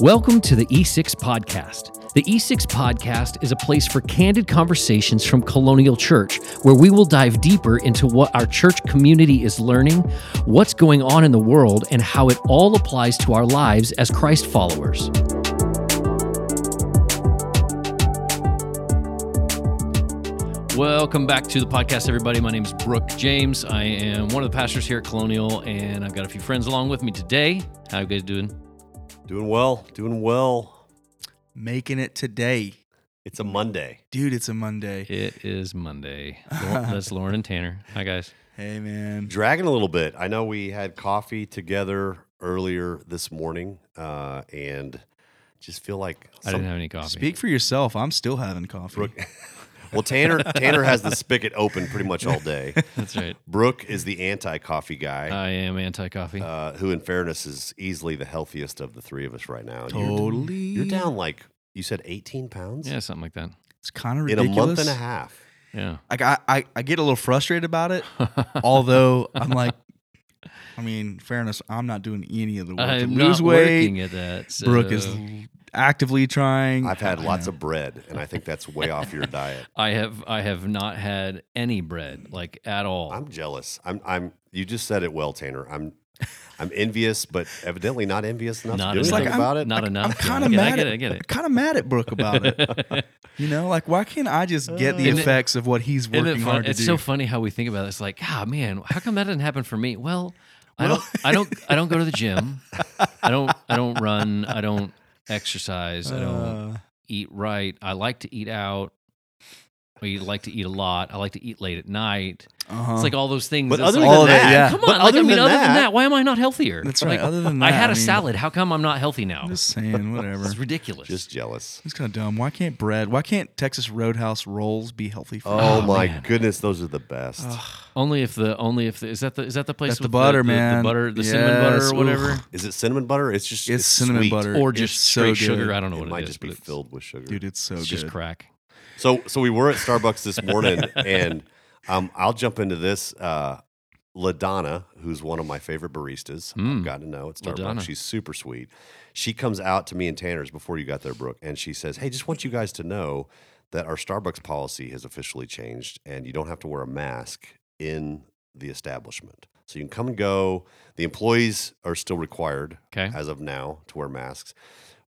Welcome to the E6 Podcast. The E6 Podcast is a place for candid conversations from Colonial Church, where we will dive deeper into what our church community is learning, what's going on in the world, and how it all applies to our lives as Christ followers. Welcome back to the podcast, everybody. My name is Brooke James. I am one of the pastors here at Colonial, and I've got a few friends along with me today. How you guys doing? Doing well, doing well. Making it today. It's a Monday. Dude, it's a Monday. It is Monday. That's Lauren and Tanner. Hi, guys. Hey, man. Dragging a little bit. I know we had coffee together earlier this morning, uh, and just feel like I didn't have any coffee. Speak for yourself. I'm still having coffee. Brooke. well, Tanner Tanner has the spigot open pretty much all day. That's right. Brooke is the anti-coffee guy, I am anti-coffee. uh, who, in fairness, is easily the healthiest of the three of us right now. You're- Totally. You're, down like you said, 18 pounds yeah, something like that. It's kind of in a month and a half. Yeah. Like, I, I, I get a little frustrated about it, although I'm like, I mean, fairness, I'm not doing any of the work I'm lose not weight. working at that. So. Brooke is actively trying. I've had lots of bread, and I think that's way off your diet. I have I have not had any bread like at all. I'm jealous. I'm. I'm. You just said it well, Tanner. I'm. I'm envious, but evidently not envious enough Not to do enough. anything Like, I'm- about it. not enough. I'm kind of mad. I get at, it. I get it. kind of mad at Brooke about it. you know, like why can't I just get the Isn't it- effects of what he's working it fun? hard to It's do? so funny how we think about it. It's like, ah, man, how come that didn't happen for me? Well, I don't, I don't, I don't go to the gym. I don't, I don't run. I don't exercise. I don't Uh, eat right. I like to eat out. I like to eat a lot. I like to eat late at night. uh-huh. It's like all those things. But other like, than All of it, that, yeah. come but on. Like, I other mean, than other than that, that, why am I not healthier? That's Like, right. Other than that, I had I a mean- salad. How come I'm not healthy now? I'm just saying, whatever. It's ridiculous. just jealous. It's kind of dumb. Why can't bread? Why can't Texas Roadhouse rolls be healthy for? Oh, Oh, my man. goodness, those are the best. only if the only if the, is that the is that the place That's the butter, the, man. the butter, the cinnamon butter or whatever, oof. Is it cinnamon butter? It's just It's, cinnamon sweet. butter, or just so straight good. sugar. I don't know It what might it is, just be filled with sugar. Dude, it's so good. just crack. So, so we were at Starbucks this morning, and um, I'll jump into this. Uh, Ladonna, who's one of my favorite baristas, Mm. I've gotten to know at Starbucks. LaDonna. She's super sweet. She comes out to me and Tanner's before you got there, Brooke, and she says, "Hey, just want you guys to know that our Starbucks policy has officially changed, and you don't have to wear a mask in the establishment. So you can come and go. The employees are still required Okay. as of now to wear masks,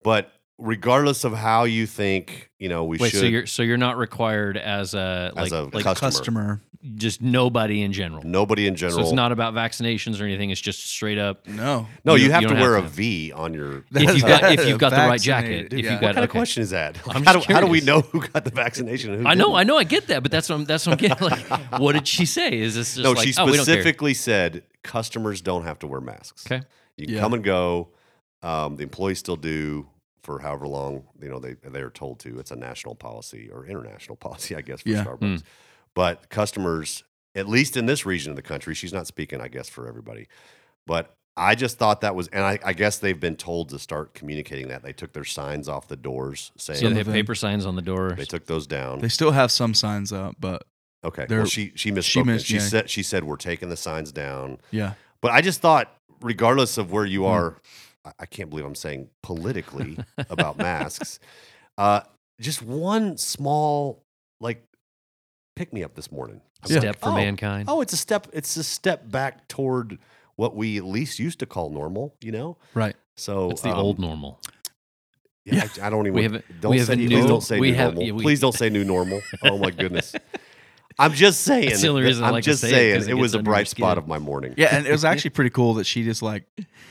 but." Regardless of how you think, you know, we Wait, should so you're so you're not required as a like as a like customer. Customer. just nobody in general. Nobody in general. So it's not about vaccinations or anything. It's just straight up. No. no, you- you, have you to wear have a to. V on your. If you've got if you've got the right jacket. If yeah. you've what got kind of okay. question is that? I'm how, do, how do we know who got the vaccination? And who I know, didn't? I know, I get that, but that's what I'm, that's what I'm getting. Like, what did she say? Is this just No, like, she oh, we don't care. specifically said customers don't have to wear masks. Okay. You can Yeah. come and go. Um, the employees still do for however long you know they they are told to. It's a national policy or international policy, I guess, for Yeah. Starbucks. Mm. But customers, at least in this region of the country, she's not speaking, I guess, for everybody. But I just thought that was, and I, I guess they've been told to start communicating that. They took their signs off the doors saying So they of have paper signs on the door. they took those down. They still have some signs up, but Okay. Well, she she misspoke. she She, missed- she yeah. said she said we're taking the signs down. yeah. But I just thought, regardless of where you mm. are, I, I can't believe I'm saying politically about masks. Uh, just one small like pick me up this morning. A Yeah. step for Oh, mankind. Oh, it's a step. It's a step back toward what we at least used to call normal. You know. Right. So It's the um, old normal. Yeah, I, I don't even. We have a- don't we have say a please new- don't say we new have- normal. yeah, we- please don't say new normal. Oh my goodness. I'm just saying. That's the only reason I I'm like to just say it, it it, was a bright spot of my morning. Yeah, and it was actually pretty cool that she just like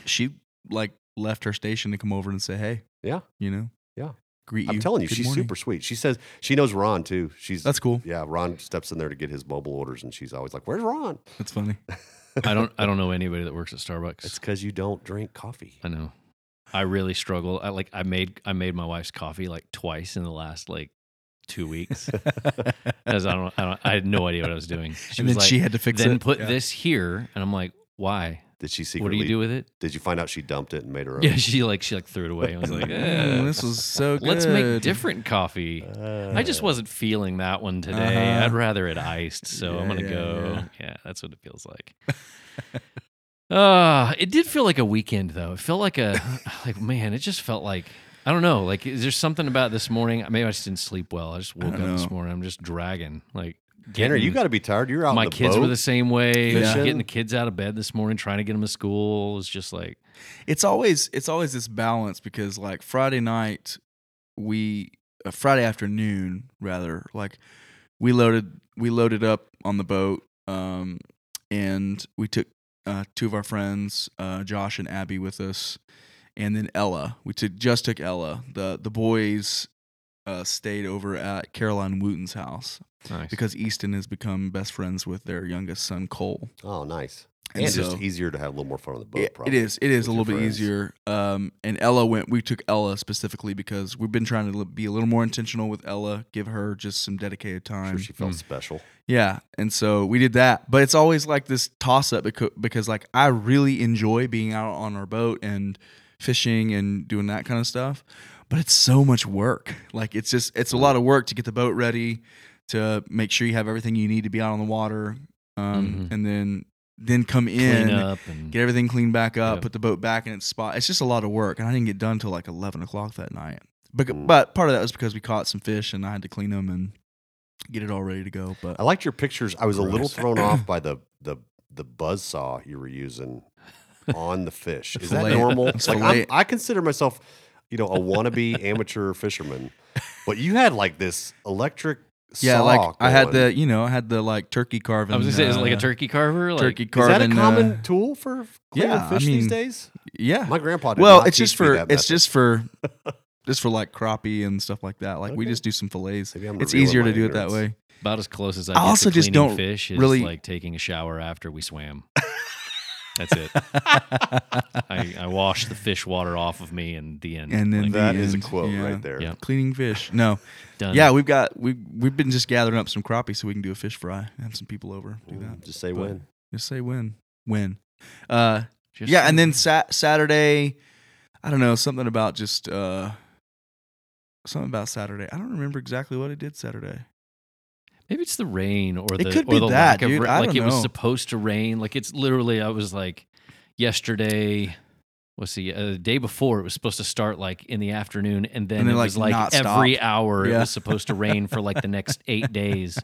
she like left her station to come over and say, "Hey, Yeah. you know, Yeah. greet you." I'm telling you, Good she's morning." super sweet. She says she knows Ron too. She's That's cool. yeah. Ron steps in there to get his mobile orders, and she's always like, "Where's Ron?" That's funny. I don't I don't know anybody that works at Starbucks. It's because you don't drink coffee. I know. I really struggle. I like I made I made my wife's coffee like twice in the last like two weeks. As I don't, I don't I had no idea what I was doing. She and was then like, she had to fix then it. put Yeah. this here, and I'm like, why? Did she What do you do with it? Did you find out she dumped it and made her own? Yeah, she like she like threw it away. I was like, eh, this was so good. let's make different coffee. Uh, I just wasn't feeling that one today. Uh-huh. I'd rather it iced, so I'm gonna yeah, go. yeah. Yeah, that's what it feels like. Uh, it did feel like a weekend though. It felt like a like man, it just felt like I don't know. Like is there something about this morning? Maybe I just didn't sleep well. I just woke up don't this morning. I'm just dragging. Like Tanner, you got to be tired. You're out. my the kids boat. were the same way. fishing. Getting the kids out of bed this morning, trying to get them to school was just like it's always it's always this balance because like Friday night we uh, Friday afternoon rather like we loaded we loaded up on the boat um and we took uh, two of our friends uh, Josh and Abby with us and then Ella we took just took Ella the the boys uh, stayed over at Caroline Wooten's house nice. because Easton has become best friends with their youngest son Cole Oh, nice. And And, just easier to have a little more fun on the boat. it, it probably, is. It is a little bit friends. easier. Um, and Ella went. We took Ella specifically because we've been trying to be a little more intentional with Ella. Give her just some dedicated time. sure she felt Mm. special. yeah, and so we did that. But it's always like this toss up because, because like I really enjoy being out on our boat and fishing and doing that kind of stuff. But it's so much work. Like it's just it's a lot of work to get the boat ready, to make sure you have everything you need to be out on the water, um, Mhm. and then then come Clean in up and get everything cleaned back up, Yep. put the boat back in its spot. It's just a lot of work, and I didn't get done till like eleven o'clock that night. But but part of that was because we caught some fish, and I had to clean them and get it all ready to go. But I liked your pictures. I was a little thrown off by the the the buzz saw you were using on the fish. Is that normal? It's Like I consider myself, you know, a wannabe amateur fisherman, but you had like this electric yeah, saw like I had the you know I had the like turkey carving. I was gonna say, is it like a uh, turkey carver? Like, turkey Is that a common uh, tool for cleaning yeah, I fish these days? yeah. My grandpa. Did Well, not it's just teach me for that it's method. just for just for like crappie and stuff like that. Like we just do some fillets. It's easier to do it that way. About as close as I, I get also to just don't fish is really- like taking a shower after we swam. That's it. I, I wash the fish water off of me and the end. And then Like, the That is a end, quote yeah. right there. Yeah. Cleaning fish. No, done. yeah, we've got we we've been just gathering up some crappie so we can do a fish fry. Have some people over do that. Just say But- when. Just say when, when. Uh, Just yeah, and then saying. sat- Saturday, I don't know something about just uh, something about Saturday. I don't remember exactly what I did Saturday. Maybe it's the rain or It the or the that, lack of dude. ra- I like it was supposed to rain. Like it's literally I was like yesterday. What's the uh, the day before? It was supposed to start like in the afternoon, and then And then, it like, was like every stop. hour it was supposed to rain for like the next eight days.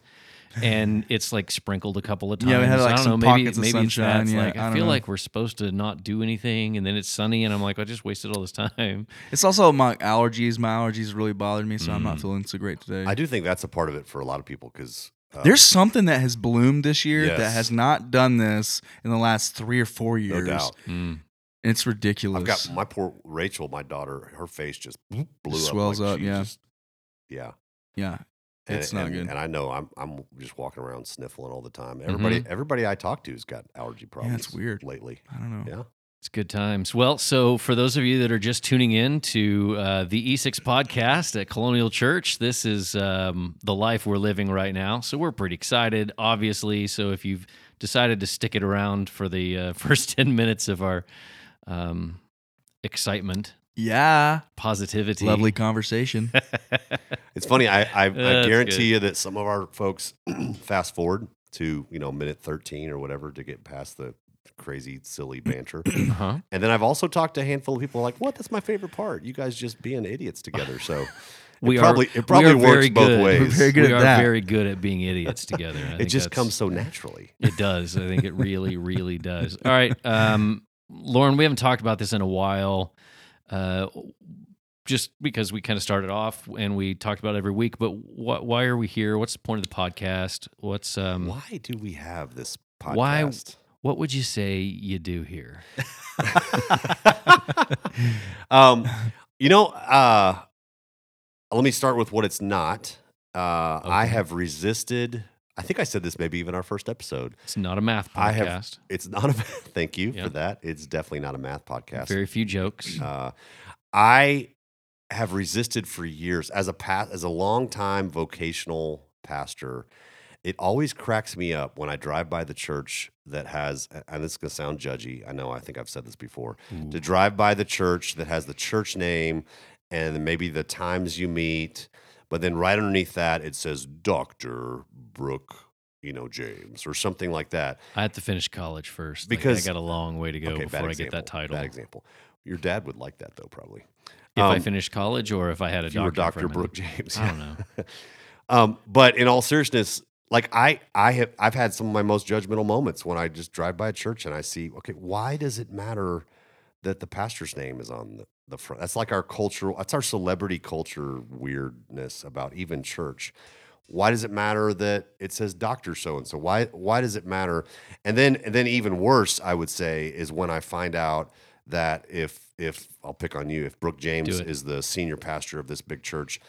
And it's like sprinkled a couple of times. Yeah, we had, like, I don't some know. Maybe pockets of maybe it's that. sunshine. It's Yeah, like I I, feel know. like we're supposed to not do anything, and then it's sunny, and I'm like, I just wasted all this time. It's also my allergies. My allergies really bothered me, so I'm not Mm. feeling so great today. I do think that's a part of it for a lot of people because uh, There's something that has bloomed this year that has not done this in the last three or four years. no years. doubt. Mm. It's ridiculous. I've got my poor Rachel, my daughter. Her face just blew up, Swells like up, yeah. just- yeah. yeah, And, it's not and- good. And I know I'm I'm just walking around sniffling all the time. Everybody everybody I talk to has got allergy problems. it's weird. lately. I don't know. Yeah. It's good times. Well, so for those of you that are just tuning in to uh, the E6 podcast at Colonial Church, this is um, the life we're living right now. So we're pretty excited, obviously. So if you've decided to stick it around for the uh, first 10 minutes of our um, excitement, Yeah, positivity, lovely conversation. It's funny. I I, I guarantee good. you that some of our folks fast forward to you know minute thirteen or whatever to get past the crazy silly banter. huh? and then I've also talked to a handful of people like, "What? That's my favorite part. You guys just being idiots together." So We it probably are, it probably we are works very both good. ways. We're very good we at are that. very good at being idiots together. I it think just comes so naturally. It does. I think it really, really does. All right, um, Lauren, we haven't talked about this in a while, uh, just because we kind of started off and we talked about every week. But wh- why are we here? What's the point of the podcast? What's um, Why do we have this podcast? Why- what would you say you do here? um, you know, uh, let me start with what it's not. Uh, I have resisted. I think I said this maybe even our first episode. It's not a math I have- podcast. It's not a. Thank you Yeah. for that. It's definitely not a math podcast. Very few jokes. Uh, I have resisted for years as a pa- as a longtime vocational pastor. It always cracks me up when I drive by the church that has, and this is going to sound judgy. I know. I think I've said this before. To drive by the church that has the church name and maybe the times you meet, but then right underneath that it says Doctor Brooke, you know, James or something like that. I had to finish college first. Like, Because- I got a long way to go okay, before bad I get that title. Bad example. Your dad would like that though, probably. If I Um, finished college or if I had a if you were doctor. Dr. Brooke James. I don't know. Um, but in all seriousness, like I, I have, I've had some of my most judgmental moments when I just drive by a church and I see, okay, why does it matter that the pastor's name is on the, the front? That's like our cultural, that's our celebrity culture weirdness about even church. Why does it matter that it says Doctor So and So? Why, why does it matter? And then, and then even worse, I would say, is when I find out that if, if I'll pick on you, if Brooke James is the senior pastor of this big church,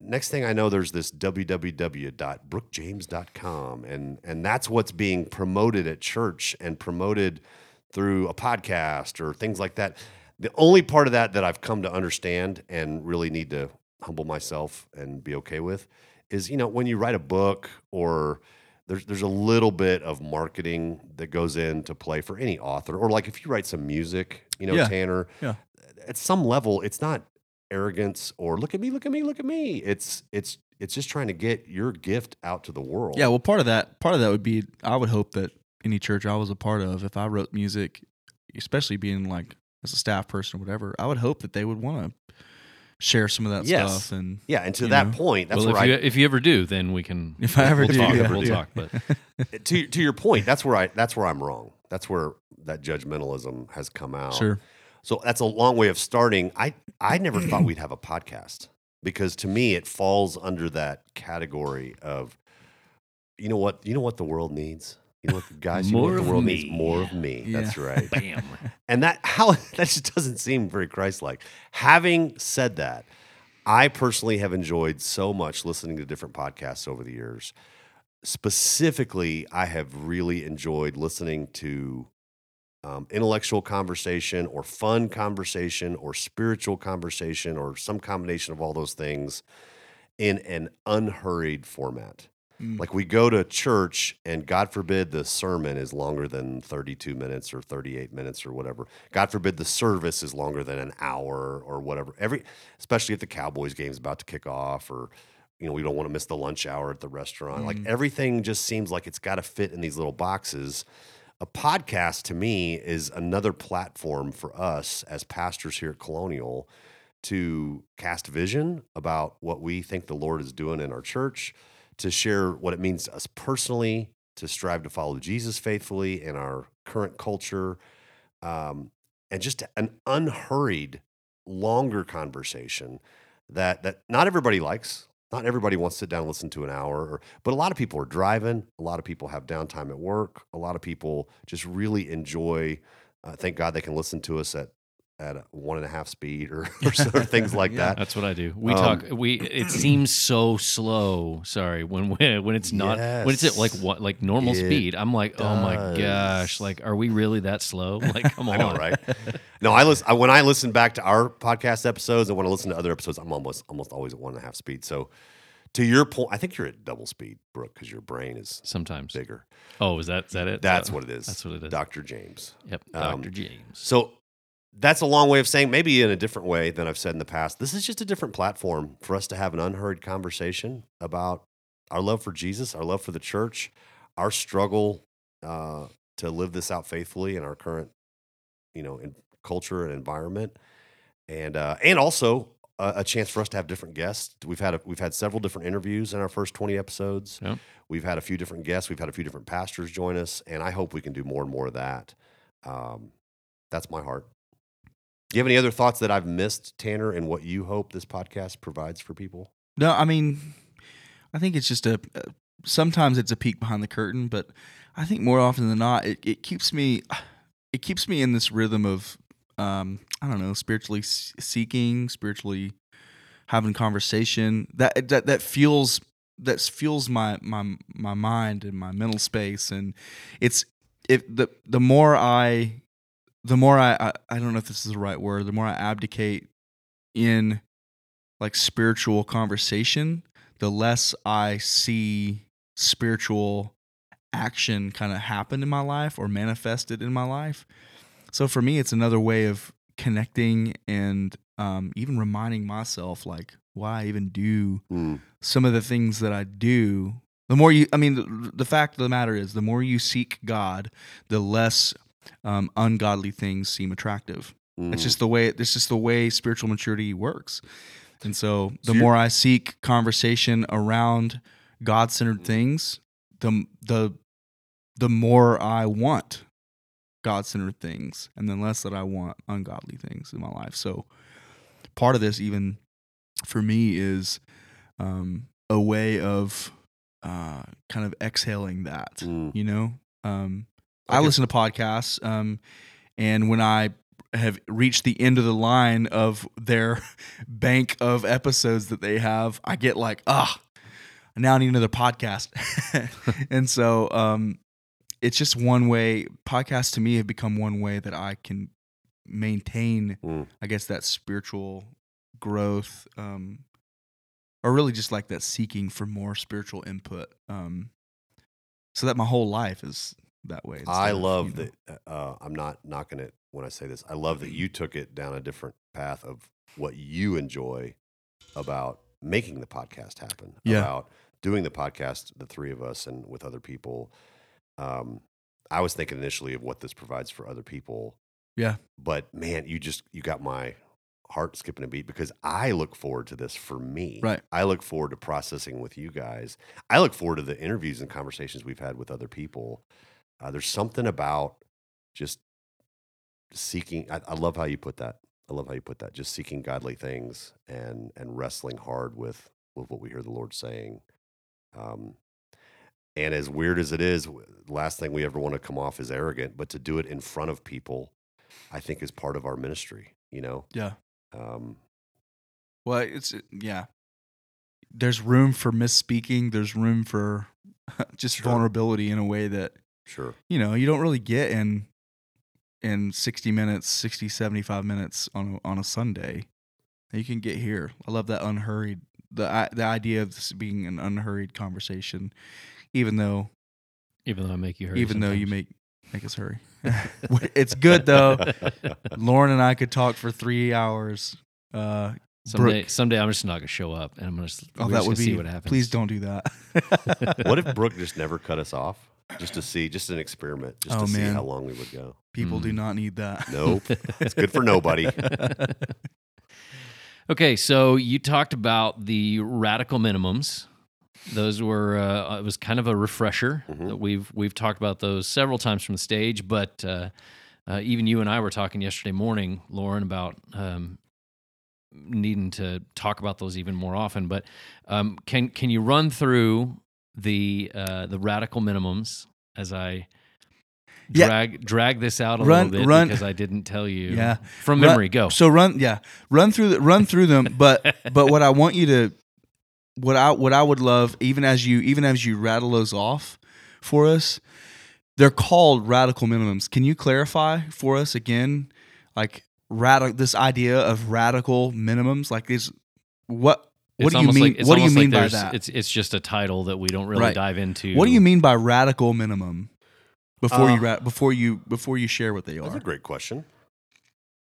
next thing I know, there's this www.brookejames.com, and and that's what's being promoted at church and promoted through a podcast or things like that. The only part of that that I've come to understand and really need to humble myself and be okay with is you know when you write a book or there's there's a little bit of marketing that goes into play for any author or like if you write some music, you know, Yeah. Tanner. Yeah. At some level, it's not arrogance or look at me, look at me, look at me. It's it's it's just trying to get your gift out to the world. Yeah, well, part of that, part of that would be, I would hope that any church I was a part of, if I wrote music, especially being like as a staff person or whatever, I would hope that they would want to share some of that Yes. stuff. And Yeah, and to that know. point, that's well, if where you, if you ever do, then we can. If I ever we'll do, talk, yeah. we'll talk. But to to your point, that's where I that's where I'm wrong. That's where that judgmentalism has come out. sure, So that's a long way of starting. I I never thought we'd have a podcast because to me it falls under that category of you know what you know what the world needs. You know what the guys, you know More the world me. needs more of me. That's right. bam. And that how that just doesn't seem very Christ-like. Having said that, I personally have enjoyed so much listening to different podcasts over the years. Specifically, I have really enjoyed listening to um, intellectual conversation or fun conversation or spiritual conversation or some combination of all those things in an unhurried format. Mm. Like we go to church, and God forbid the sermon is longer than 32 minutes or 38 minutes or whatever. God forbid the service is longer than an hour or whatever. Every, especially if the Cowboys game's about to kick off, or you know we don't want to miss the lunch hour at the restaurant. Like Mhm. everything just seems like it's got to fit in these little boxes. A podcast to me is another platform for us as pastors here at Colonial to cast vision about what we think the Lord is doing in our church, to share what it means to us personally, to strive to follow Jesus faithfully in our current culture, um, and just an unhurried, longer conversation that that not everybody likes. Not everybody wants to sit down and listen to an hour, or, but a lot of people are driving. A lot of people have downtime at work. A lot of people just really enjoy. Uh, thank God they can listen to us at at a one and a half speed or, or sort of things like Yeah. that. That's what I do. We Um, talk. We it seems so slow. Sorry when when when it's not when it's at like what like normal speed. I'm like, oh my gosh! Like, are we really that slow? Like, come I on, know, right? No, I listen I, when I listen back to our podcast episodes and when I listen to other episodes, I'm almost almost always at one and a half speed. So, to your point, I think you're at double speed, Brooke, because your brain is Sometimes. bigger. Oh, is that is that it? That's Uh, what it is. That's what it is. Dr. James. Yep, Um, Doctor James. So that's a long way of saying, maybe in a different way than I've said in the past. This is just a different platform for us to have an unhurried conversation about our love for Jesus, our love for the church, our struggle uh, to live this out faithfully in our current, you know, in culture and environment, and uh, and also a, a chance for us to have different guests. We've had a, we've had several different interviews in our first twenty episodes. Yep. We've had a few different guests. We've had a few different pastors join us, and I hope we can do more and more of that. Um, that's my heart. Do you have any other thoughts that I've missed, Tanner, and what you hope this podcast provides for people? No, I mean, I think it's just a. uh, Sometimes it's a peek behind the curtain, but I think more often than not, it, it keeps me, it keeps me in this rhythm of, um, I don't know, spiritually seeking, spiritually having conversation. That that that fuels that fuels my my my mind and my mental space, and it's if the the more I, the more I, I I don't know if this is the right word. The more I abdicate in like spiritual conversation, the less I see spiritual action kind of happen in my life or manifested in my life. So for me, it's another way of connecting and um, even reminding myself like why I even do Mm, some of the things that I do The more you, I mean, the, the fact of the matter is, the more you seek God, the less um, ungodly things seem attractive. It's Mm. just the way. It's just the way spiritual maturity works. And so, the So more I seek conversation around God-centered Mhm. things, the the the more I want God-centered things, and the less that I want ungodly things in my life. So, part of this, even for me, is um, a way of uh, kind of exhaling that. Mm. You know, um, I listen to podcasts, um, and when I have reached the end of the line of their bank of episodes that they have, I get like, ah, now I need another podcast. and so um, it's just one way. Podcasts to me have become one way that I can maintain, Mm. I guess, that spiritual growth, um, or really just like that seeking for more spiritual input. Um, so that my whole life is that way. I of, love know- that. Uh, I'm not knocking it when I say this. I love that you took it down a different path of what you enjoy about making the podcast happen. Yeah. About doing the podcast, the three of us, and with other people. Um, I was thinking initially of what this provides for other people. Yeah. But man, you just you got my heart skipping a beat because I look forward to this for me. Right. I look forward to processing with you guys. I look forward to the interviews and conversations we've had with other people. Uh, there's something about just seeking. I, I love how you put that. I love how you put that. Just seeking godly things and and wrestling hard with with what we hear the Lord saying. Um, and as weird as it is, last thing we ever want to come off is arrogant, but to do it in front of people, I think is part of our ministry. You know, Yeah. um, Well, it's yeah. There's room for misspeaking. There's room for just Sure. vulnerability in a way that sure, you know you don't really get in in 60 minutes 60 75 minutes on a, on a sunday. You can get here. I love that unhurried the the idea of this being an unhurried conversation even though Even though I make you hurry. even though you make make us hurry. It's good though. Lauren and i could talk for three hours uh someday, Brooke- someday I'm just not gonna show up, and I'm gonna. s- oh that just would be see what happens. please don't do that. What if Brooke just never cut us off, just to see, just an experiment, just Oh, to see how long we would go? people do Mm. not need that Nope, it's good for nobody. Okay, so you talked about the radical minimums. Those were uh, it was kind of a refresher. Mhm. that We've we've talked about those several times from the stage, but uh, uh, even you and I were talking yesterday morning, Lauren, about um, needing to talk about those even more often. But um, can can you run through the uh, the radical minimums as I Yeah. drag drag this out a Run- little bit run- because I didn't tell you Yeah. from Run- memory. Go. So run, yeah, run through the, run through them. But but what I want you to, what I what I would love, even as you even as you rattle those off for us, they're called radical minimums. Can you clarify for us again, like radical this idea of radical minimums? Like these, what what do you mean? like- what do you almost like mean by that? It's it's just a title that we don't really Right. dive into. What do you mean by radical minimum? Before Uh, you ra- before you before you share what they are. That's a great question.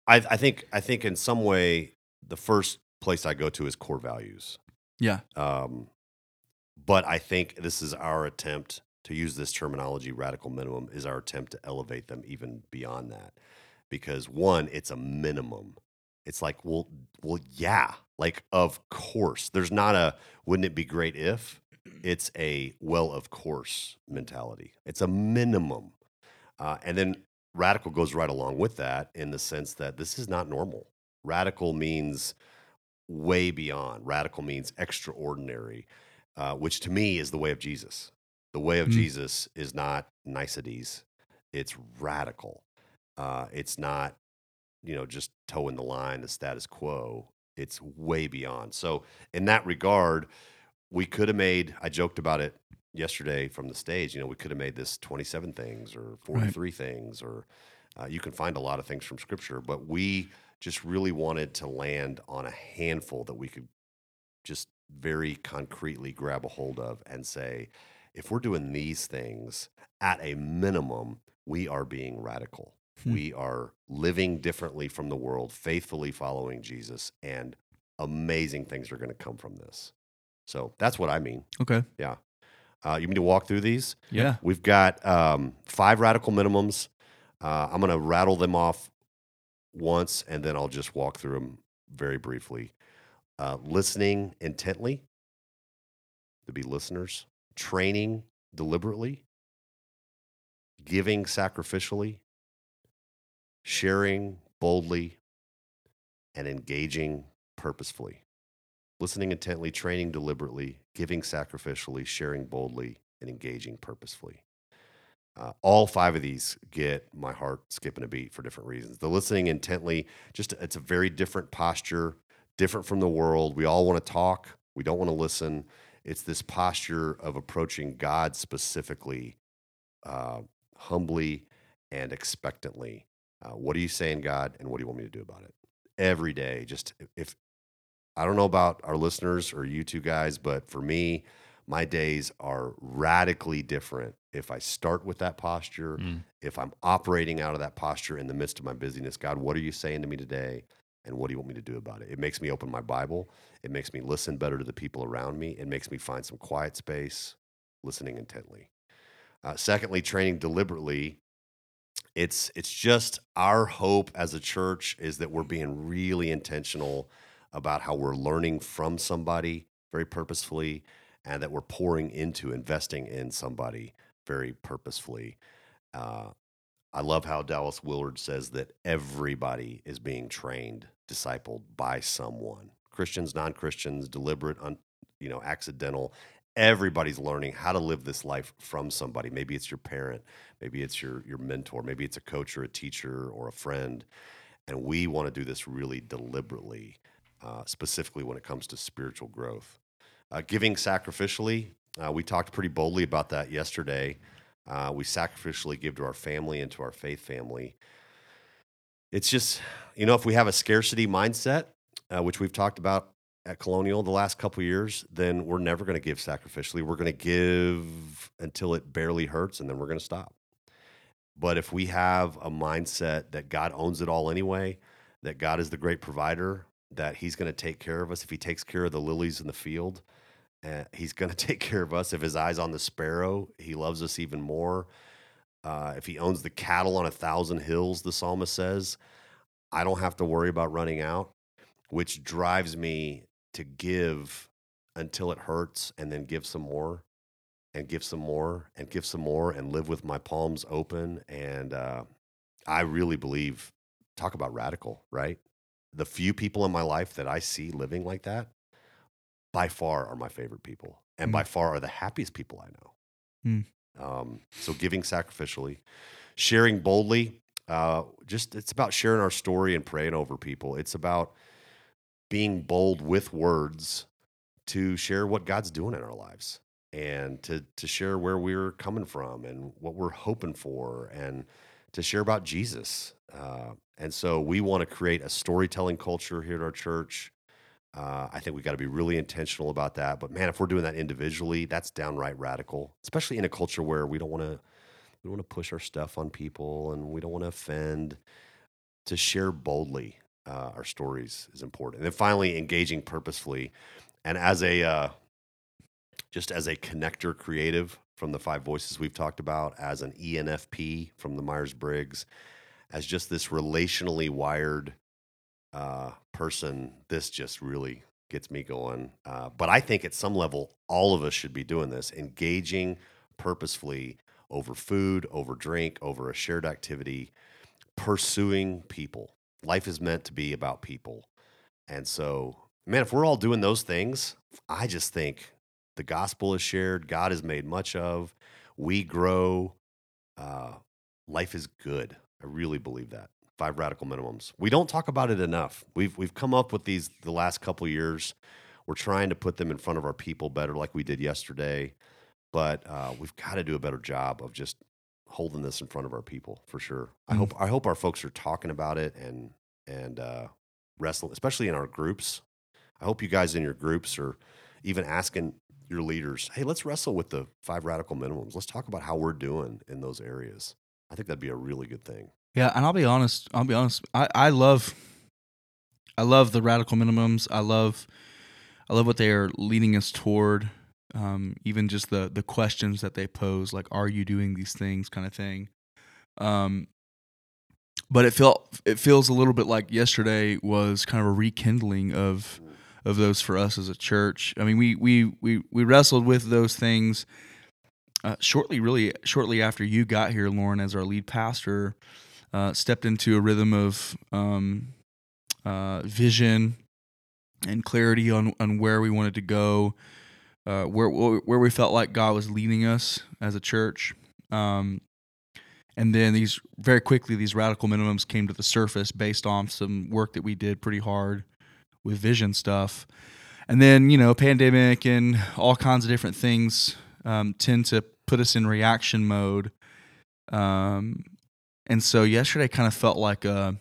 I, I think I think in some way the first place I go to is core values. Yeah. Um, but I think this is our attempt to use this terminology, radical minimum, is our attempt to elevate them even beyond that. Because one, it's a minimum. It's like, well, well, yeah, like of course. There's not a wouldn't it be great if? It's a well, of course mentality. It's a minimum. Uh, and then radical goes right along with that in the sense that this is not normal. Radical means way beyond. Radical means extraordinary, uh, which to me is the way of Jesus. The way of Mm. Jesus is not niceties, it's radical. Uh, it's not, you know, just toeing the line, the status quo. It's way beyond. So, in that regard, we could have made, I joked about it yesterday from the stage, you know, we could have made this 27 things or 43 things, or uh, you can find a lot of things from scripture, but we just really wanted to land on a handful that we could just very concretely grab a hold of and say, if we're doing these things at a minimum, we are being radical. Hmm. We are living differently from the world, faithfully following Jesus, and amazing things are going to come from this. So that's what I mean. Okay. Yeah. Uh, you mean to walk through these? Yeah. We've got um, five radical minimums. Uh, I'm going to rattle them off once, and then I'll just walk through them very briefly. Uh, listening intently, to be listeners, training deliberately, giving sacrificially, sharing boldly, and engaging purposefully. Listening intently, training deliberately, giving sacrificially, sharing boldly, and engaging purposefully. Uh, all five of these get my heart skipping a beat for different reasons. The listening intently, just it's a very different posture, different from the world. We all want to talk, we don't want to listen. It's this posture of approaching God specifically, uh, humbly and expectantly. Uh, what are you saying, God, and what do you want me to do about it? Every day, just if I don't know about our listeners or you two guys, but for me, my days are radically different if I start with that posture, Mm. if I'm operating out of that posture in the midst of my busyness. God, what are you saying to me today? And what do you want me to do about it? It makes me open my Bible. It makes me listen better to the people around me. It makes me find some quiet space, listening intently. Uh, secondly, training deliberately. It's it's just our hope as a church is that we're being really intentional about how we're learning from somebody very purposefully, and that we're pouring into investing in somebody very purposefully. Uh, I love how Dallas Willard says that everybody is being trained, discipled by someone. Christians, non-Christians, deliberate, un, you know, accidental. Everybody's learning how to live this life from somebody. Maybe it's your parent, maybe it's your your mentor, maybe it's a coach or a teacher or a friend. And we want to do this really deliberately, uh, specifically when it comes to spiritual growth. Uh, giving sacrificially, uh, we talked pretty boldly about that yesterday. Uh, we sacrificially give to our family and to our faith family. It's just, you know, if we have a scarcity mindset, uh, which we've talked about at Colonial the last couple years, then we're never going to give sacrificially. We're going to give until it barely hurts, and then we're going to stop. But if we have a mindset that God owns it all anyway, that God is the great provider, that He's going to take care of us, if He takes care of the lilies in the field, uh, He's going to take care of us. If His eyes on the sparrow, He loves us even more. Uh, if He owns the cattle on a thousand hills, the psalmist says, I don't have to worry about running out, which drives me to give until it hurts and then give some more and give some more and give some more and live with my palms open. And uh, I really believe, talk about radical, right? The few people in my life that I see living like that by far are my favorite people and by far are the happiest people I know. Mm. Um, so giving sacrificially, sharing boldly, uh, just it's about sharing our story and praying over people. It's about being bold with words to share what God's doing in our lives and to to share where we're coming from and what we're hoping for and to share about Jesus. Uh, and so we want to create a storytelling culture here at our church. Uh, I think we got to be really intentional about that. But man, if we're doing that individually, that's downright radical, especially in a culture where we don't want to we don't want to push our stuff on people and we don't want to offend. To share boldly uh, our stories is important. And then finally, engaging purposefully. And as a uh, just as a connector creative from the five voices we've talked about, as an ENFP from the Myers Briggs, as just this relationally wired uh, person, this just really gets me going. Uh, but I think at some level, all of us should be doing this, engaging purposefully over food, over drink, over a shared activity, pursuing people. Life is meant to be about people. And so, man, if we're all doing those things, I just think the gospel is shared, God is made much of, we grow, uh, life is good. I really believe that. Five radical minimums. We don't talk about it enough. We've we've come up with these the last couple years. We're trying to put them in front of our people better, like we did yesterday. But uh, we've got to do a better job of just holding this in front of our people for sure. I Mhm. hope I hope our folks are talking about it and and uh, wrestling, especially in our groups. I hope you guys in your groups are even asking your leaders, "Hey, let's wrestle with the five radical minimums. Let's talk about how we're doing in those areas." I think that'd be a really good thing. Yeah, and I'll be honest. I'll be honest. I, I love, I love the radical minimums. I love, I love what they are leading us toward. Um, even just the the questions that they pose, like "Are you doing these things?" kind of thing. Um, but it felt it feels a little bit like yesterday was kind of a rekindling of of those for us as a church. I mean, we we we we wrestled with those things uh, shortly, really shortly after you got here, Lauren, as our lead pastor. Uh, stepped into a rhythm of um, uh, vision and clarity on on where we wanted to go, uh, where where we felt like God was leading us as a church. Um, and then these very quickly these radical minimums came to the surface based on some work that we did pretty hard with vision stuff and then you know pandemic and all kinds of different things um, tend to put us in reaction mode um, and so yesterday kind of felt like a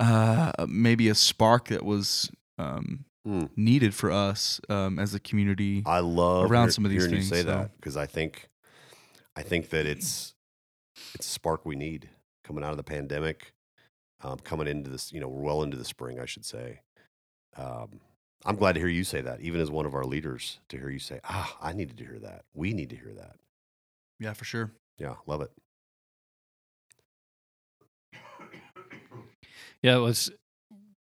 uh, maybe a spark that was um, Mm. needed for us um, as a community I love around hear- some of these hearing things, you say so. that because I think, I think that it's it's a spark we need coming out of the pandemic, um, coming into this. You know, we're well into the spring, I should say. Um, I'm glad to hear you say that, even as one of our leaders, to hear you say, "Ah, I needed to hear that. We need to hear that." yeah for sure Yeah, love it. Yeah, it was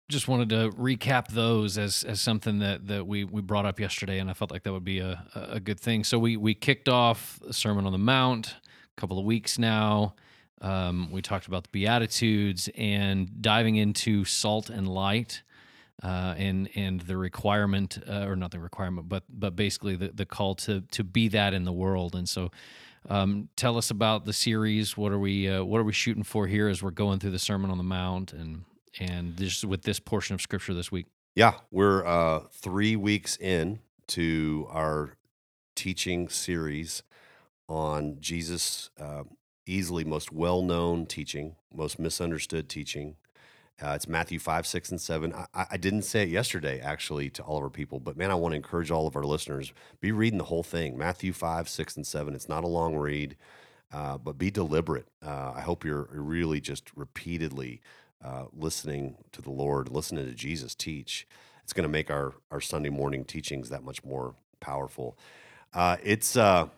just wanted to recap those as as something that that we we brought up yesterday, and I felt like that would be a a good thing. So we we kicked off the Sermon on the Mount a couple of weeks now. Um, we talked about the Beatitudes and diving into salt and light. Uh, and and the requirement, uh, or not the requirement, but but basically the, the call to to be that in the world. And so, um, tell us about the series. What are we uh, what are we shooting for here as we're going through the Sermon on the Mount and and just with this portion of Scripture this week? Yeah, we're uh, three weeks in to our teaching series on Jesus' uh, easily most well known teaching, most misunderstood teaching. Uh, it's Matthew 5, 6, and 7. I- I, I didn't say it yesterday, actually, to all of our people, but man, I want to encourage all of our listeners be reading the whole thing Matthew 5, 6, and 7. It's not a long read, uh, but be deliberate. Uh, I hope you're really just repeatedly uh, listening to the Lord, listening to Jesus teach. It's going to make our, our Sunday morning teachings that much more powerful. Uh, it's, uh,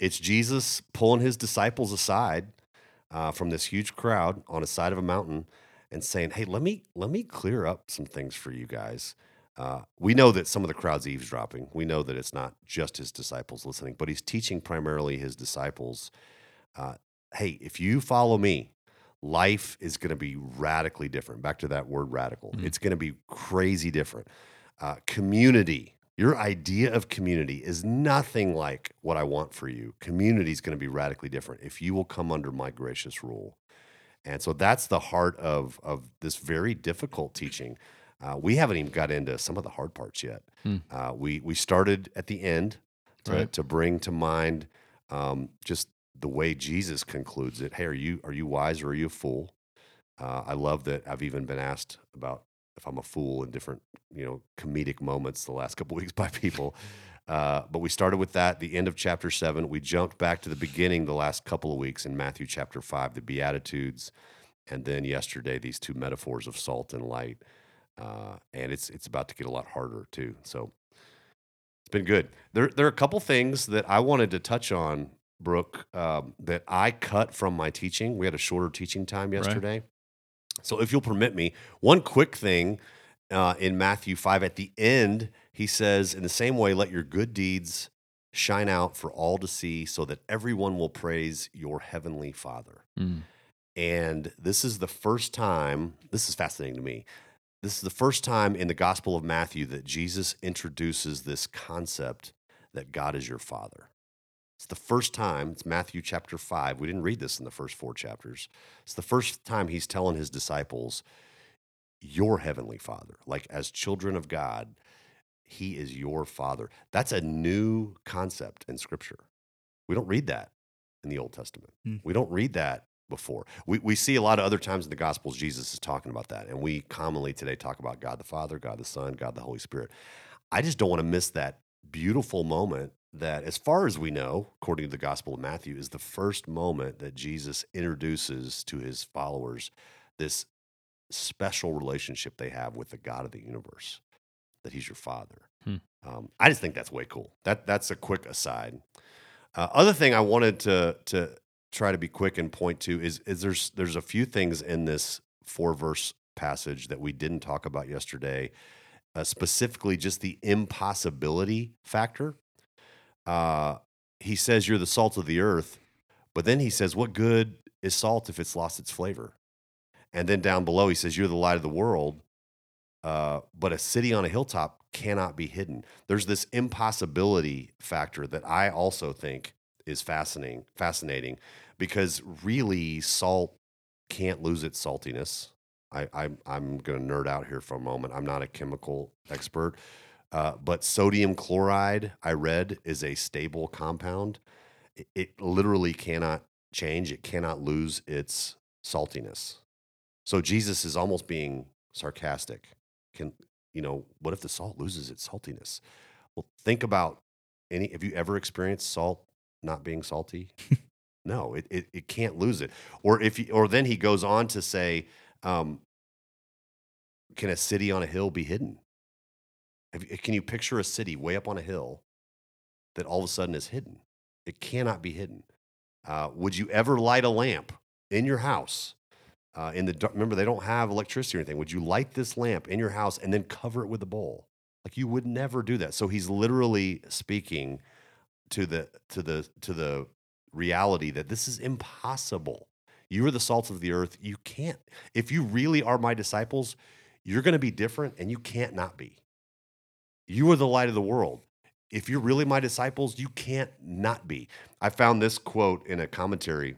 it's Jesus pulling his disciples aside uh, from this huge crowd on a side of a mountain and saying, "Hey, let me let me clear up some things for you guys." Uh, we know that some of the crowd's eavesdropping. We know that it's not just his disciples listening, but he's teaching primarily his disciples. Uh, hey, if you follow me, life is going to be radically different. Back to that word radical. Mhm. It's going to be crazy different. Uh, community, your idea of community is nothing like what I want for you. Community is going to be radically different if you will come under my gracious rule. And so that's the heart of of this very difficult teaching. Uh, we haven't even got into some of the hard parts yet. Hmm. Uh, we we started at the end to, Right. to bring to mind um, just the way Jesus concludes it. Hey, are you are you wise or are you a fool? Uh, I love that. I've even been asked about if I'm a fool in different you know comedic moments the last couple weeks by people. Uh, but we started with that, the end of chapter seven. We jumped back to the beginning the last couple of weeks in Matthew chapter five, the Beatitudes, and then yesterday these two metaphors of salt and light. Uh, and it's it's about to get a lot harder too. So it's been good. There there are a couple things that I wanted to touch on, Brooke, um, that I cut from my teaching. We had a shorter teaching time Right. yesterday. So if you'll permit me, one quick thing uh, in Matthew 5 at the end, he says, In the same way, let your good deeds shine out for all to see, so that everyone will praise your heavenly Father. Mm. And this is the first time, this is fascinating to me. This is the first time in the Gospel of Matthew that Jesus introduces this concept that God is your Father. It's the first time, it's Matthew chapter 5. We didn't read this in the first four chapters. It's the first time he's telling his disciples, Your heavenly Father. Like, as children of God, he is your Father. That's a new concept in Scripture. We don't read that in the Old Testament. Hmm. We don't read that before. We, we see a lot of other times in the Gospels, Jesus is talking about that. And we commonly today talk about God the Father, God the Son, God the Holy Spirit. I just don't want to miss that beautiful moment that, as far as we know, according to the Gospel of Matthew, is the first moment that Jesus introduces to his followers this special relationship they have with the God of the universe, that he's your Father. Hmm. Um, I just think that's way cool. That that's a quick aside. Uh, other thing I wanted to to try to be quick and point to is is there's there's a few things in this four verse passage that we didn't talk about yesterday, uh, specifically just the impossibility factor. Uh, he says you're the salt of the earth, but then he says, "What good is salt if it's lost its flavor?" And then down below he says, "You're the light of the world." Uh, but a city on a hilltop cannot be hidden. There's this impossibility factor that I also think is fascinating. Fascinating because really salt can't lose its saltiness. I, I I'm going to nerd out here for a moment. I'm not a chemical expert, uh, but sodium chloride I read is a stable compound. It, it literally cannot change. It cannot lose its saltiness. So Jesus is almost being sarcastic. Can you know what if the salt loses its saltiness? Well, think about any. Have you ever experienced salt not being salty? no, it, it it can't lose it. Or if you, or then he goes on to say, um, can a city on a hill be hidden? Can you picture a city way up on a hill that all of a sudden is hidden? It cannot be hidden. Uh, would you ever light a lamp in your house? Uh, in the remember they don't have electricity or anything. Would you light this lamp in your house and then cover it with a bowl? Like you would never do that. So he's literally speaking to the to the to the reality that this is impossible. You are the salt of the earth. You can't. If you really are my disciples, you're going to be different, and you can't not be. You are the light of the world. If you're really my disciples, you can't not be. I found this quote in a commentary.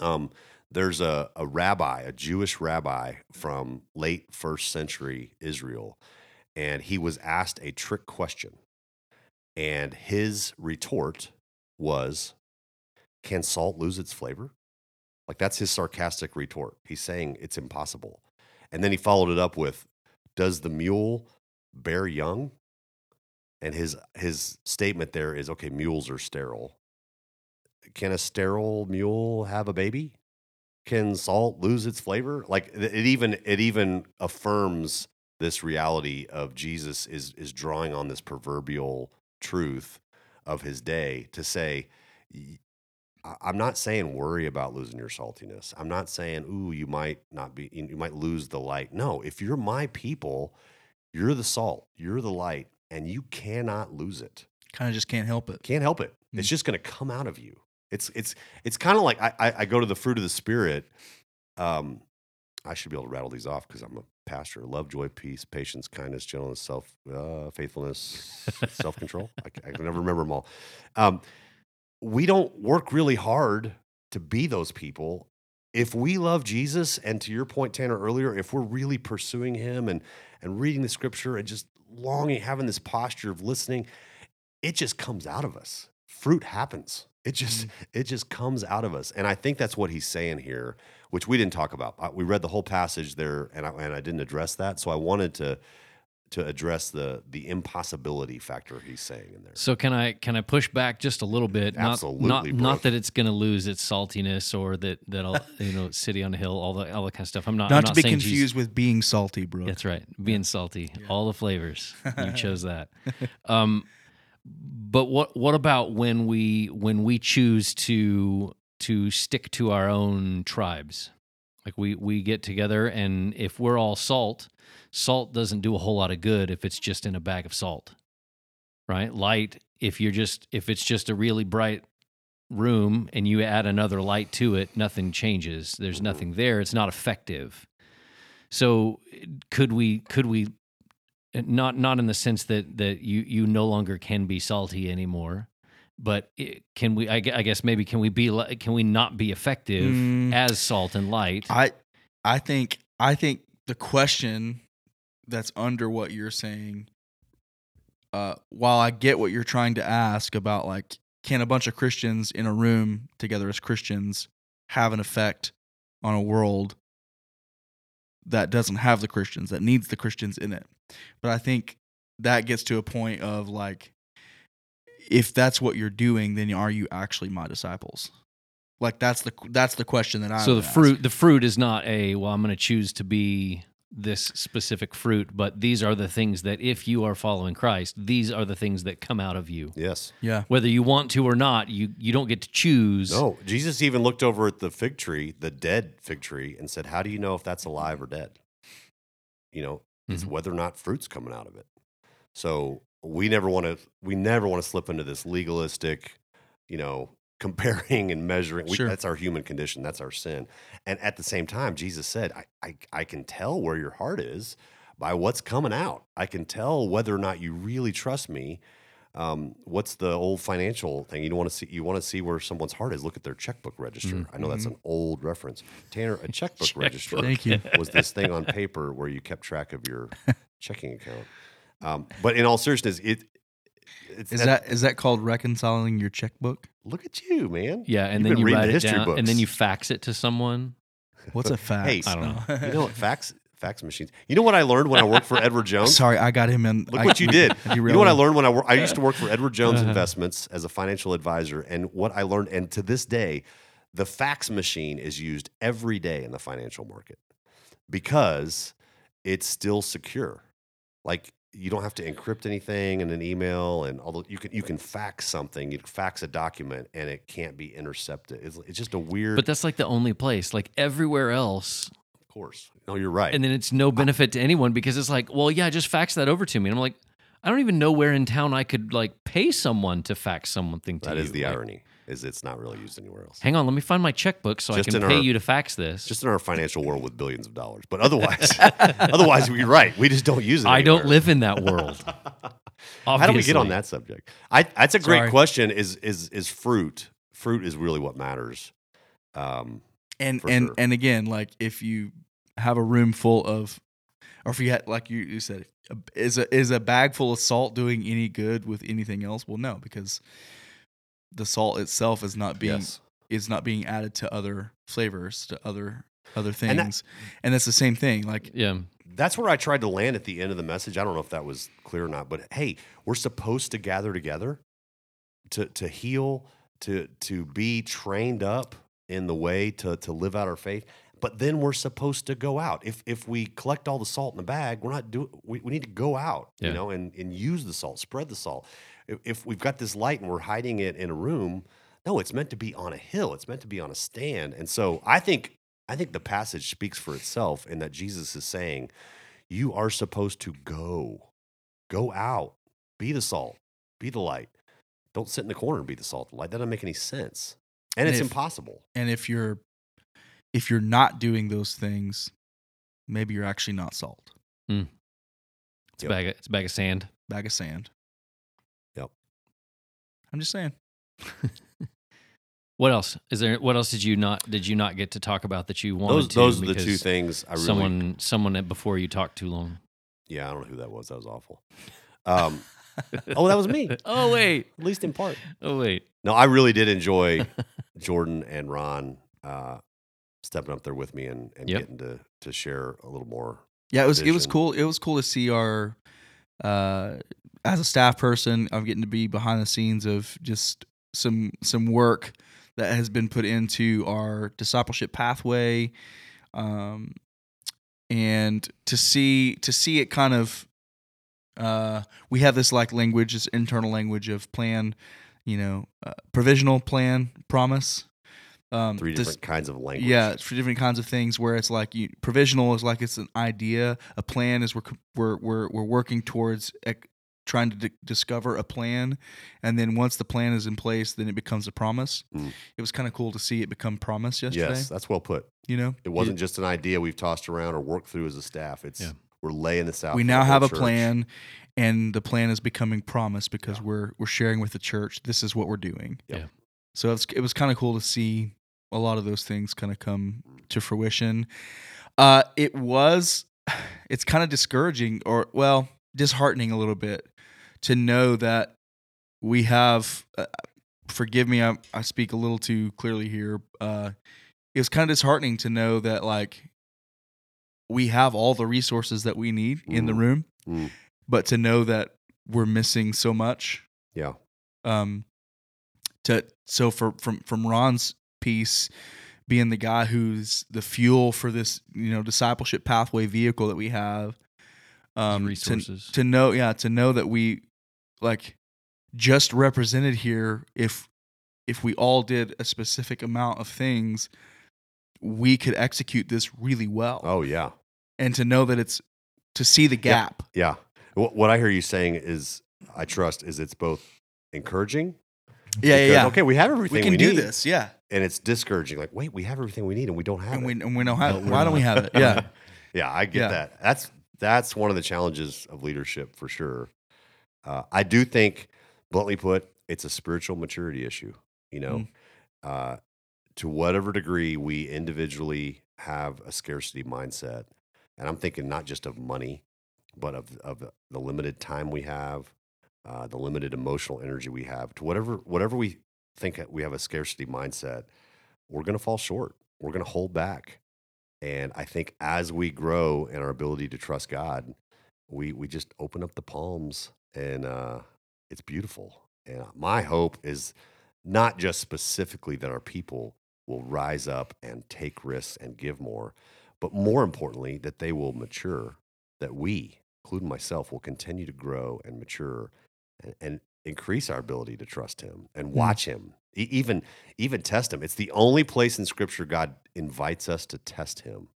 Um, there's a, a rabbi, a Jewish rabbi from late first century Israel, and he was asked a trick question. And his retort was, Can salt lose its flavor? Like that's his sarcastic retort. He's saying it's impossible. And then he followed it up with, Does the mule bear young? And his his statement there is, okay, mules are sterile. Can a sterile mule have a baby? Can salt lose its flavor? Like it even it even affirms this reality of Jesus is is drawing on this proverbial truth of his day to say I'm not saying worry about losing your saltiness. I'm not saying ooh you might not be you might lose the light. No, if you're my people, you're the salt, you're the light and you cannot lose it. Kind of just can't help it. Can't help it. It's just going to come out of you. It's it's it's kind of like I, I I go to the fruit of the spirit. Um, I should be able to rattle these off because I'm a pastor. Love, joy, peace, patience, kindness, gentleness, self uh, faithfulness, self control. I can never remember them all. Um, we don't work really hard to be those people. If we love Jesus, and to your point, Tanner, earlier, if we're really pursuing Him and and reading the Scripture and just longing, having this posture of listening, it just comes out of us. Fruit happens. It just it just comes out of us, and I think that's what he's saying here, which we didn't talk about. Uh, We read the whole passage there, and I, and I didn't address that, so I wanted to to address the the impossibility factor he's saying in there. So can I can I push back just a little bit? Not Absolutely, not, bro. not that it's going to lose its saltiness or that that I'll, you know city on a hill all the all that kind of stuff. I'm not Not, I'm to be saying confused Jesus- with being salty, bro. That's right, being salty, all the flavors. You chose that. Um, but what what about when we when we choose to to stick to our own tribes? Like we we get together and if we're all salt, salt doesn't do a whole lot of good if it's just in a bag of salt. Right? Light if you're just if it's just a really bright room and you add another light to it, nothing changes. There's mm-hmm. nothing there. It's not effective. So could we could we eh, not not in the sense that that you you no longer can be salty anymore, but it, can we? I, I guess maybe can we be can we not be effective Mm. as salt and light? I I think I think the question that's under what you're saying uh while I get what you're trying to ask about like can a bunch of Christians in a room together as Christians have an effect on a world that doesn't have the Christians that needs the Christians in it. But I think that gets to a point of like if that's what you're doing then are you actually my disciples? Like that's the that's the question that I so the would ask. fruit the fruit is not a well. I'm going to choose to be this specific fruit, but these are the things that if you are following Christ, these are the things that come out of you. Yes. Yeah. Whether you want to or not, you you don't get to choose. No, Jesus even looked over at the fig tree, the dead fig tree, and said, How do you know if that's alive or dead? You know, it's Mhm. whether or not fruit's coming out of it. So we never want to we never want to slip into this legalistic, you know, comparing and measuring. We, Sure. That's our human condition. That's our sin. And at the same time, Jesus said, I, I, I can tell where your heart is by what's coming out. I can tell whether or not you really trust me. Um, what's the old financial thing? You don't want to see. You want to see where someone's heart is. Look at their checkbook register. I know that's an old reference. Tanner, a checkbook register Thank you. was this thing on paper where you kept track of your checking account. Um, but in all seriousness, it it's Is that is that called reconciling your checkbook? look at you, man. Yeah, and You've then been you write the it history down, and then you fax it to someone. What's a fax? Hey, I don't know. You know what? Fax fax machines. You know what I learned when I worked for Edward Jones? Sorry, I got him in. Look I- what you did. I You know what I learned when I worked? I used to work for Edward Jones Uh-huh. Investments as a financial advisor, and what I learned, and to this day, the fax machine is used every day in the financial market because it's still secure. Like you don't have to encrypt anything in an email, and although you can you can fax something, you can fax a document, and it can't be intercepted. It's, it's just a weird. But that's like the only place. Like everywhere else, of course, no, you're right. and then it's no benefit to anyone because it's like, well, yeah, just fax that over to me. And I'm like, I don't even know where in town I could like pay someone to fax something to that you. is the Like, irony. Is it's not really used anywhere else. Hang on, let me find my checkbook so Just I can pay our- you to fax this. just in our financial world with billions of dollars. But otherwise, otherwise, we're right. We just don't use it. I don't live in that world. How do we get on that subject? I, that's a great Sorry. question. Is is is fruit? Fruit is really what matters. Um, and and sure. and again, like if you have a room full of, or if you had, like you, you said, is a is a bag full of salt doing any good with anything else? Well, no, because the salt itself is not being yes. is not being added to other flavors to other other And that- things, and, that's the same thing. Like Yeah. That's where I tried to land at the end of the message. I don't know if that was clear or not, but hey, we're supposed to gather together to to heal, to to be trained up in the way to to live out our faith. But then we're supposed to go out. If if we collect all the salt in the bag, we're not doing. We, we need to go out, Yeah. you know, and and use the salt, spread the salt. If, if we've got this light and we're hiding it in a room, no, it's meant to be on a hill. It's meant to be on a stand. And so I think I think the passage speaks for itself in that Jesus is saying, you are supposed to go, go out, be the salt, be the light. Don't sit in the corner and be the salt, the light. That doesn't make any sense, and And it's if- impossible. and if you're if you're not doing those things, maybe you're actually not salt. It's Yep. a bag of, it's a bag of sand. Bag of sand. Yep. I'm just saying. What else? Is there what else did you not did you not get to talk about that you wanted Those to? those are the two things I really. Someone someone before you talked too long. Yeah, I don't know who that was. That was awful. Um, oh, that was me, Oh wait. At least in part. Oh wait. No, I really did enjoy Jordan and Ron uh, stepping up there with me and, and Yep. getting to to share a little more. Yeah, it was it was cool. It was cool to see our uh as a staff person, I'm getting to be behind the scenes of just some some work that has been put into our discipleship pathway. Um and to see to see it kind of uh we have this like language, this internal language of plan, you know, uh, provisional plan, promise. Um Three this- different kinds of language. yeah, for different kinds of things. Where it's like you, provisional is like it's an idea. A plan is we're we're we're, we're working towards ec- trying to di- discover a plan, and then once the plan is in place, then it becomes a promise. Mm. It was kind of cool to see it become promise yesterday. Yes, that's well put. You know, It wasn't just an idea we've tossed around or worked through as a staff. It's Yeah. we're laying this out. we now the whole have a church. plan, and the plan is becoming promise because Yeah. we're we're sharing with the church. This is what we're doing. Yep. Yeah. So it was, it was kind of cool to see a lot of those things kind of come to fruition. Uh, it was, it's kind of discouraging or well, disheartening a little bit to know that we have. Uh, forgive me, I, I speak a little too clearly here. Uh, it was kind of disheartening to know that like we have all the resources that we need in the Mm. room, Mm. but to know that we're missing so much Yeah. um to so for from from Ron's piece being the guy who's the fuel for this you know discipleship pathway vehicle that we have um to- resources. to, know yeah to know that we like just represented here if if we all did a specific amount of things we could execute this really well Oh yeah, and to know that it's to see the gap yeah. What, what I hear you saying is, I trust, is it's both encouraging. Yeah yeah, because, yeah. Okay, we have everything we can we do need, this yeah and it's discouraging. Like, wait, we have everything we need, and we don't have and it. we, and we don't have No, why don't we have it yeah Yeah, I get Yeah. that. That's that's one of the challenges of leadership for sure. Uh, I do think, bluntly put, it's a spiritual maturity issue. You know, Mm. uh, to whatever degree we individually have a scarcity mindset, and I'm thinking not just of money, but of of the limited time we have, uh, the limited emotional energy we have. To whatever whatever we think we have a scarcity mindset, we're going to fall short. We're going to hold back. And I think as we grow in our ability to trust God, we we just open up the palms and uh, it's beautiful. And my hope is not just specifically that our people will rise up and take risks and give more, but more importantly, that they will mature, that we, including myself, will continue to grow and mature and, increase our ability to trust Him and hmm. watch Him, even even test Him. It's the only place in Scripture God invites us to test Him.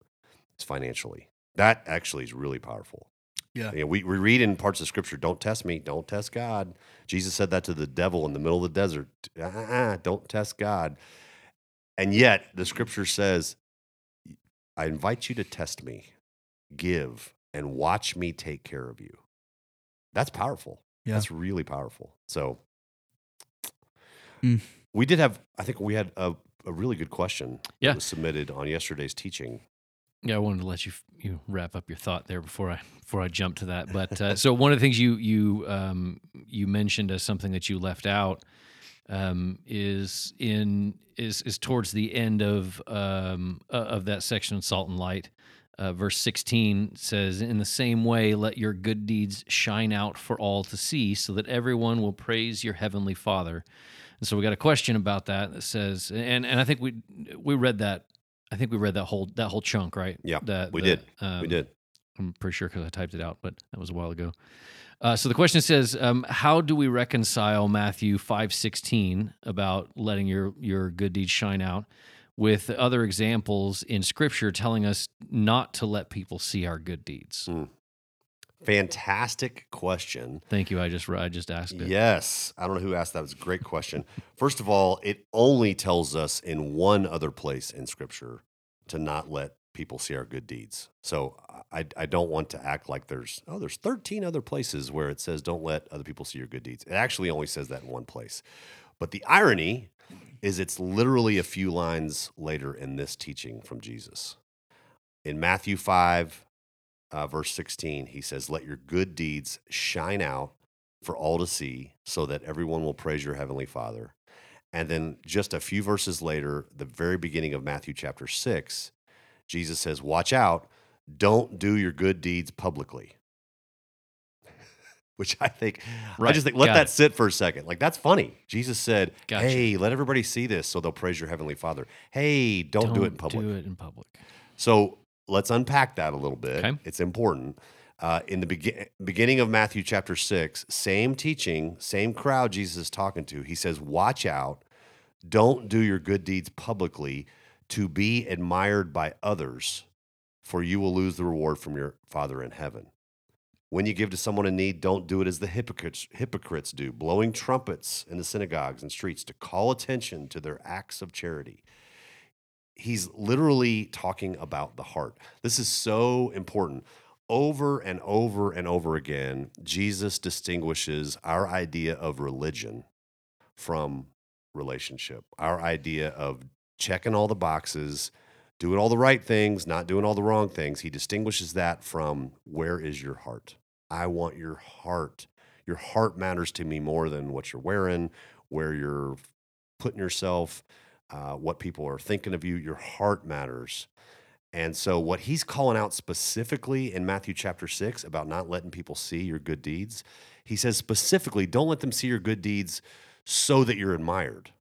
It's financially. That actually is really powerful. Yeah. You know, we, we read in parts of Scripture, don't test me, don't test God. Jesus said that to the devil in the middle of the desert. Uh-uh, don't test God. And yet, the Scripture says, I invite you to test me, give, and watch me take care of you. That's powerful. Yeah. That's really powerful. So, Mm. we did have, I think we had a, a really good question Yeah. that was submitted on yesterday's teaching. Yeah, I wanted to let you you wrap up your thought there before I before I jump to that. But uh, so one of the things you you um, you mentioned as something that you left out um, is in is is towards the end of um, uh, of that section of Salt and Light. Uh, verse 16 says, In the same way, let your good deeds shine out for all to see, so that everyone will praise your heavenly Father. And so we got a question about that that says, and, and I think we we read that. I think we read that whole that whole chunk, right? Yeah, That- we the, did. um, we did. I'm pretty sure because I typed it out, but that was a while ago. Uh, so the question says, um, how do we reconcile Matthew five sixteen about letting your your good deeds shine out with other examples in Scripture telling us not to let people see our good deeds? Hmm. Fantastic question. Thank you. I just I just asked it. Yes. I don't know who asked that. It's a great question. First of all, it only tells us in one other place in Scripture to not let people see our good deeds. So I, I don't want to act like there's, oh, there's 13 other places where it says don't let other people see your good deeds. It actually only says that in one place. But the irony is it's literally a few lines later in this teaching from Jesus. In Matthew 5, uh, verse 16, he says, Let your good deeds shine out for all to see, so that everyone will praise your heavenly Father. And then just a few verses later, the very beginning of Matthew chapter 6, Jesus says, Watch out, don't do your good deeds publicly. Which I think, I just think, let got that it. sit for a second. Like, that's funny. Jesus said, Gotcha. Hey, let everybody see this so they'll praise your heavenly Father. Hey, don't, do it in public. Do it in public. So let's unpack that a little bit. Okay. It's important. Uh, in the begin beginning of Matthew chapter 6, same teaching, same crowd Jesus is talking to. He says, Watch out. Don't do your good deeds publicly to be admired by others, for you will lose the reward from your Father in heaven. When you give to someone in need, don't do it as the hypocrites, hypocrites do, blowing trumpets in the synagogues and streets to call attention to their acts of charity he's literally talking about the heart. This is so important. Over and over and over again, Jesus distinguishes our idea of religion from relationship, our idea of checking all the boxes, doing all the right things, not doing all the wrong things. He distinguishes that from where is your heart? I want your heart. Your heart matters to me more than what you're wearing, where you're putting yourself uh, what people are thinking of you. Your heart matters. And so, what he's calling out specifically in Matthew chapter six about not letting people see your good deeds, he says specifically, don't let them see your good deeds so that you're admired.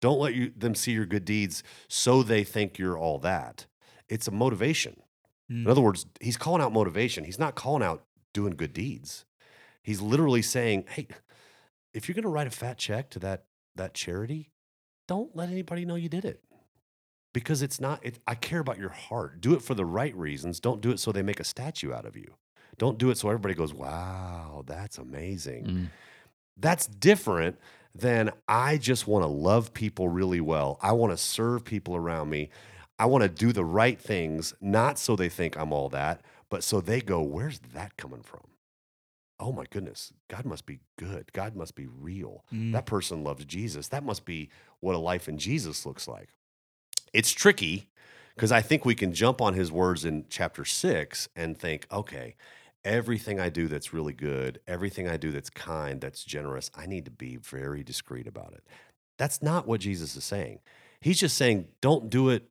Don't let you, them see your good deeds so they think you're all that. It's a motivation. In Mm. other words, he's calling out motivation. He's not calling out doing good deeds. He's literally saying, "Hey, if you're going to write a fat check to that that charity, don't let anybody know you did it." Because it's not it, I care about your heart. Do it for the right reasons. Don't do it so they make a statue out of you. Don't do it so everybody goes, "Wow, that's amazing." Mm. That's different than I just want to love people really well. I want to serve people around me. I want to do the right things, not so they think I'm all that, but so they go, where's that coming from? Oh my goodness, God must be good. God must be real. Mm. That person loves Jesus. That must be what a life in Jesus looks like. It's tricky because I think we can jump on his words in chapter six and think, okay, everything I do that's really good, everything I do that's kind, that's generous, I need to be very discreet about it. That's not what Jesus is saying. He's just saying, don't do it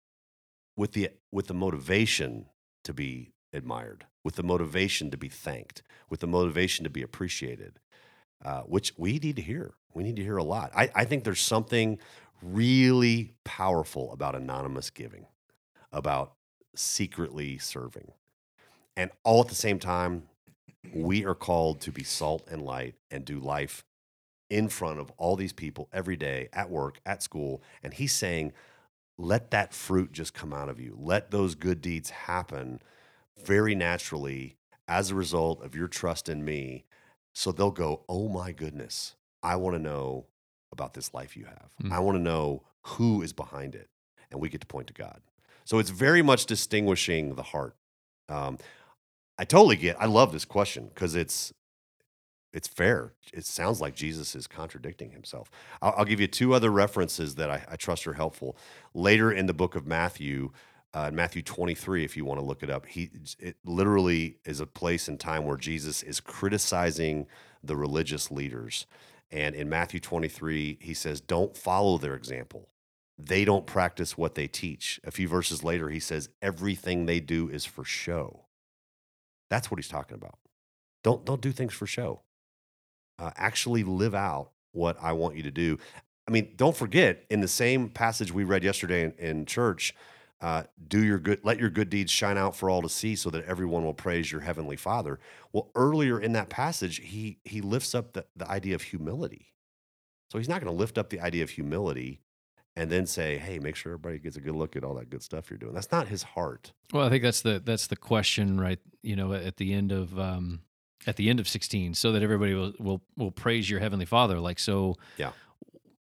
with the with the motivation to be admired, with the motivation to be thanked, with the motivation to be appreciated, uh, which we need to hear. We need to hear a lot. I, I think there's something really powerful about anonymous giving, about secretly serving. And all at the same time, we are called to be salt and light and do life in front of all these people every day at work, at school. And he's saying, let that fruit just come out of you. Let those good deeds happen very naturally as a result of your trust in me. So they'll go, oh my goodness, I want to know about this life you have. Mm. I want to know who is behind it. And we get to point to God. So it's very much distinguishing the heart. Um, I totally get. I love this question because it's it's fair. It sounds like Jesus is contradicting himself. I'll, I'll give you two other references that I, I trust are helpful. Later in the book of Matthew, uh, Matthew 23, if you want to look it up, he it literally is a place and time where Jesus is criticizing the religious leaders. And in Matthew 23, he says, Don't follow their example. They don't practice what they teach. A few verses later, he says, Everything they do is for show. That's what he's talking about. Don't, don't do things for show. Uh, actually live out what I want you to do. I mean, don't forget in the same passage we read yesterday in, in church, uh, do your good, let your good deeds shine out for all to see, so that everyone will praise your heavenly Father. Well, earlier in that passage, he he lifts up the, the idea of humility. So he's not going to lift up the idea of humility and then say, "Hey, make sure everybody gets a good look at all that good stuff you're doing." That's not his heart. Well, I think that's the that's the question, right? You know, at the end of um, at the end of sixteen, so that everybody will will, will praise your heavenly Father. Like so, Yeah.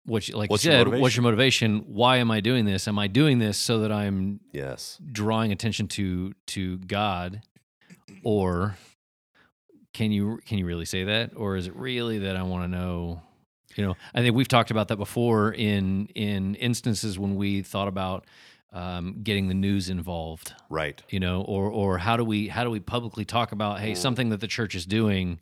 What like What's you your said, what's your motivation? Why am I doing this? Am I doing this so that I'm Yes. drawing attention to to God, or can you can you really say that, or is it really that I want to know? You know, I think we've talked about that before in in instances when we thought about um, getting the news involved Right. you know or or how do we how do we publicly talk about hey Mm. something that the church is doing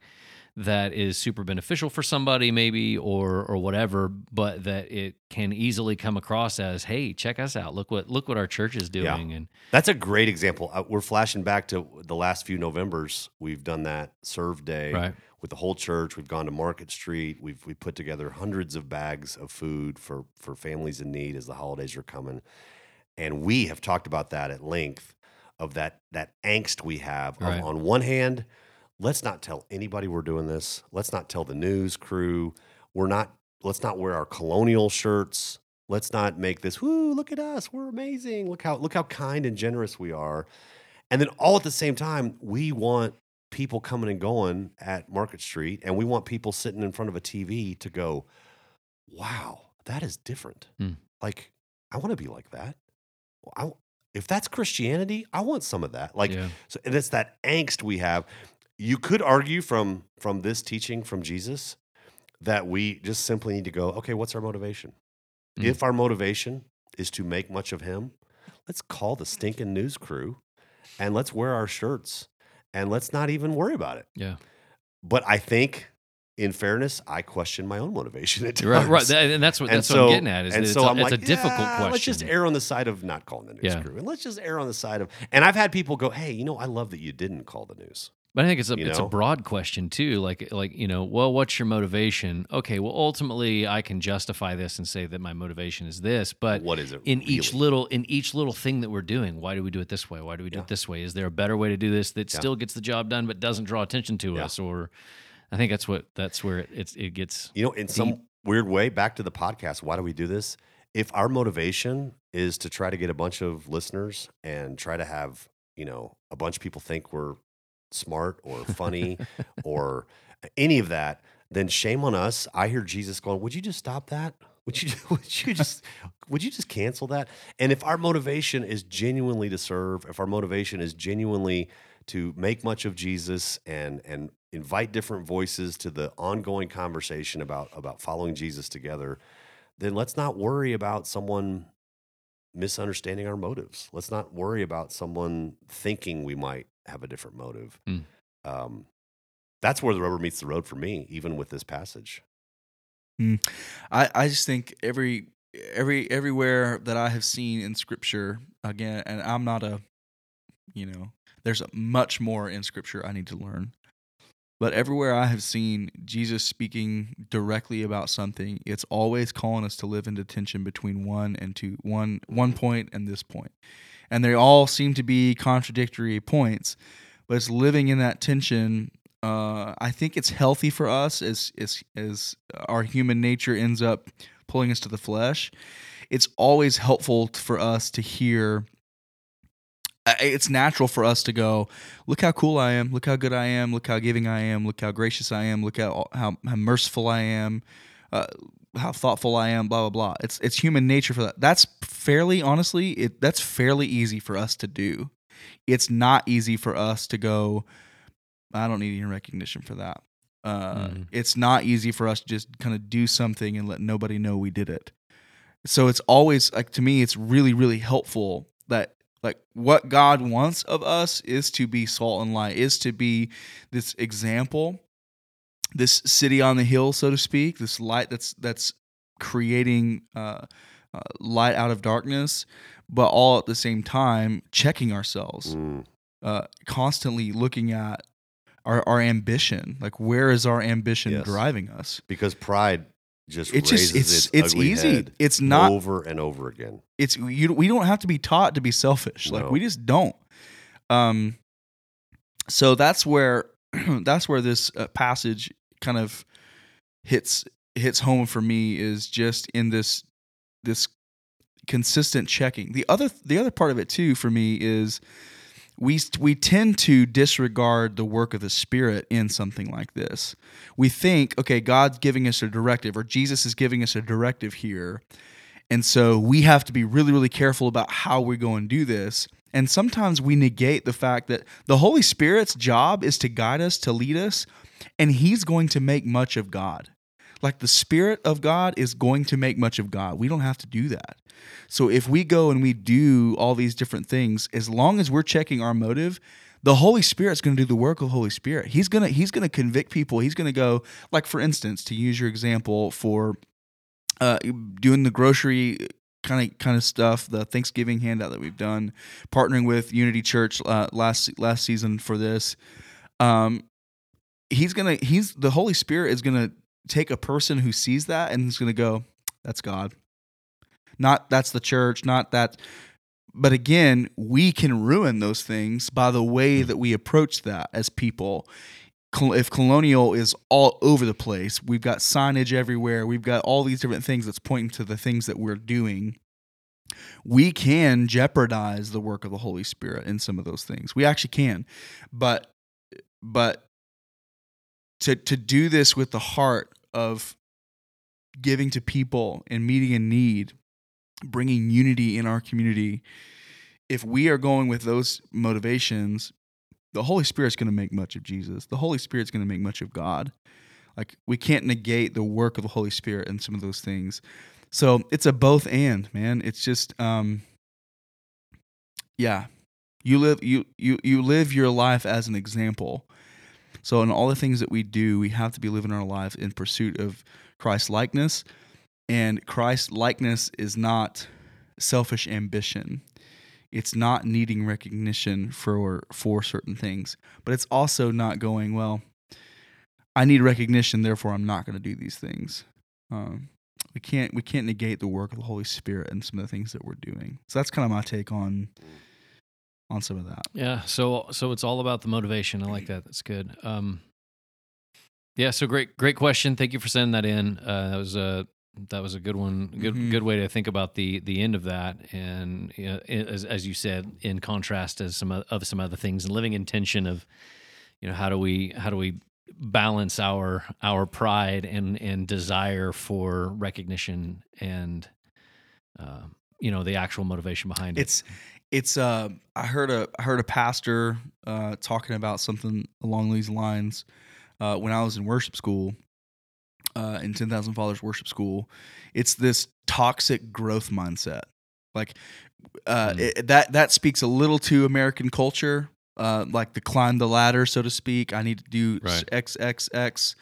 that is super beneficial for somebody maybe or or whatever but that it can easily come across as hey check us out look what look what our church is doing Yeah. and That's a great example. Uh, we're flashing back to the last few Novembers. We've done that serve day right with the whole church. We've gone to Market Street. We've we put together hundreds of bags of food for for families in need as the holidays are coming. And we have talked about that at length of that that angst we have. Right. on one hand, let's not tell anybody we're doing this. Let's not tell the news crew. We're not let's not wear our colonial shirts. Let's not make this, whoo, look at us. We're amazing. Look how look how kind and generous we are. And then all at the same time, we want people coming and going at Market Street, and we want people sitting in front of a TV to go, wow, that is different. Hmm. Like, I want to be like that. I, if that's Christianity, I want some of that. Like, yeah so, and it's that angst we have. You could argue from from this teaching from Jesus that we just simply need to go, okay, what's our motivation? Mm. If our motivation is to make much of him, let's call the stinking news crew and let's wear our shirts and let's not even worry about it. yeah But I think in fairness, I question my own motivation at times. right right and that's what And that's what i'm getting at is and it's, so a, I'm it's like, a difficult "Yeah, question Let's just err on the side of not calling the news Yeah. crew, and let's just err on the side of. And I've had people go, "Hey, you know, I love that you didn't call the news. But I think it's a You it's know? a broad question too. Like like you know, well, what's your motivation? Okay, well, ultimately, I can justify this and say that my motivation is this. But what is it in each little in each little thing that we're doing, why do we do it this way? Why do we do Yeah. it this way? Is there a better way to do this that Yeah. still gets the job done but doesn't draw attention to Yeah. us? Or I think that's what that's where it it's, it gets. You know, in some weird way, back to the podcast, why do we do this? If our motivation is to try to get a bunch of listeners and try to have, you know, a bunch of people think we're smart or funny or any of that, then shame on us. I hear Jesus going, Would you just stop that? Would you would you just would you just cancel that? And if our motivation is genuinely to serve, if our motivation is genuinely to make much of Jesus and and invite different voices to the ongoing conversation about about following Jesus together, then let's not worry about someone misunderstanding our motives. Let's not worry about someone thinking we might have a different motive. Mm. Um, that's where the rubber meets the road for me, even with this passage. I, I just think every every everywhere that I have seen in scripture again, and I'm not a, you know, there's much more in scripture I need to learn. But everywhere I have seen Jesus speaking directly about something, it's always calling us to live in tension between one and two, one one point and this point, and they all seem to be contradictory points. But it's living in that tension uh, I think it's healthy for us as as as our human nature ends up pulling us to the flesh. It's always helpful for us to hear. It's natural for us to go, look how cool I am, look how good I am, look how giving I am, look how gracious I am, look how how, how merciful I am, uh, how thoughtful I am, blah blah blah. It's it's human nature for that. That's fairly honestly, it that's fairly easy for us to do. It's not easy for us to go. I don't need any recognition for that. Uh, Mhm. It's not easy for us to just kind of do something and let nobody know we did it. So it's always like to me, it's really really helpful that like what God wants of us is to be salt and light, is to be this example, this city on the hill, so to speak, this light that's that's creating uh, uh, light out of darkness, but all at the same time checking ourselves Mm, uh, constantly looking at our, our ambition. Like, where is our ambition Yes. driving us? because pride just It's raises just it's its, it's easy. It's not. over and over again. It's you. We don't have to be taught to be selfish. Like we just don't. Um. So that's where that's where this uh, passage kind of hits hits home for me is just in this this consistent checking. The other the other part of it too for me is we we tend to disregard the work of the spirit in something like this. We think, okay, God's giving us a directive or Jesus is giving us a directive here. And so we have to be really really careful about how we go and do this. And sometimes we negate the fact that the Holy Spirit's job is to guide us, to lead us, and he's going to make much of God. Like the Spirit of God is going to make much of God. We don't have to do that. So if we go and we do all these different things, as long as we're checking our motive, the Holy Spirit's going to do the work of the Holy Spirit. He's going to he's going to convict people. He's going to go like for instance, to use your example for uh, doing the grocery kind of kind of stuff, the Thanksgiving handout that we've done, partnering with Unity Church uh, last last season for this. Um, he's gonna he's the Holy Spirit is gonna take a person who sees that and he's gonna go, that's God. Not that's the church, not that. But again, we can ruin those things by the way hmm. that we approach that as people. If colonial is all over the place, we've got signage everywhere, we've got all these different things that's pointing to the things that we're doing. We can jeopardize the work of the Holy Spirit in some of those things. We actually can. But but to to do this with the heart of giving to people and meeting a need, bringing unity in our community, if we are going with those motivations, the Holy Spirit's going to make much of Jesus. The Holy Spirit's going to make much of God. Like we can't negate the work of the Holy Spirit and some of those things. So it's a both and, man. It's just um yeah. You live you you you live your life as an example. So in all the things that we do, we have to be living our lives in pursuit of Christ likeness. And Christ likeness is not selfish ambition. it's not needing recognition for for certain things, but it's also not going well. I need recognition, therefore I'm not going to do these things. Um, we can't we can't negate the work of the Holy Spirit and some of the things that we're doing. So that's kind of my take on on some of that. Yeah. So so it's all about the motivation. I like that. That's good. Um, yeah. So great great question. Thank you for sending that in. Uh, that was a that was a good one. Good Mhm. good way to think about the the end of that. And you know, as as you said, in contrast as some of some other things, and living in tension of you know how do we how do we balance our our pride and and desire for recognition and uh, you know the actual motivation behind it. It's it's uh I heard a I heard a pastor uh talking about something along these lines uh when I was in worship school uh in 10,000 Fathers worship school. It's this toxic growth mindset. Like uh Mm. it, that that speaks a little to American culture. Uh, like the climb the ladder, so to speak. I need to do Right. X X X,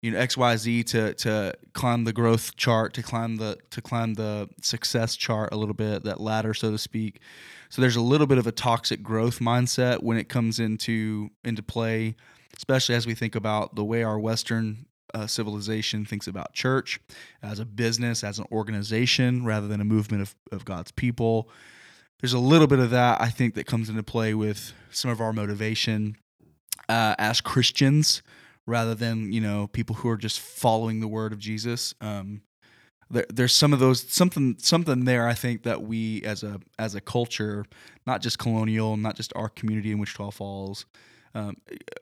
you know X Y Z to to climb the growth chart, to climb the to climb the success chart a little bit, that ladder, so to speak. So there's a little bit of a toxic growth mindset when it comes into into play, especially as we think about the way our Western uh, civilization thinks about church as a business, as an organization, rather than a movement of, of God's people. There's a little bit of that I think that comes into play with some of our motivation uh, as Christians, rather than you know people who are just following the word of Jesus. Um, there, there's some of those something something there I think that we as a as a culture, not just colonial, not just our community in Wichita Falls, um,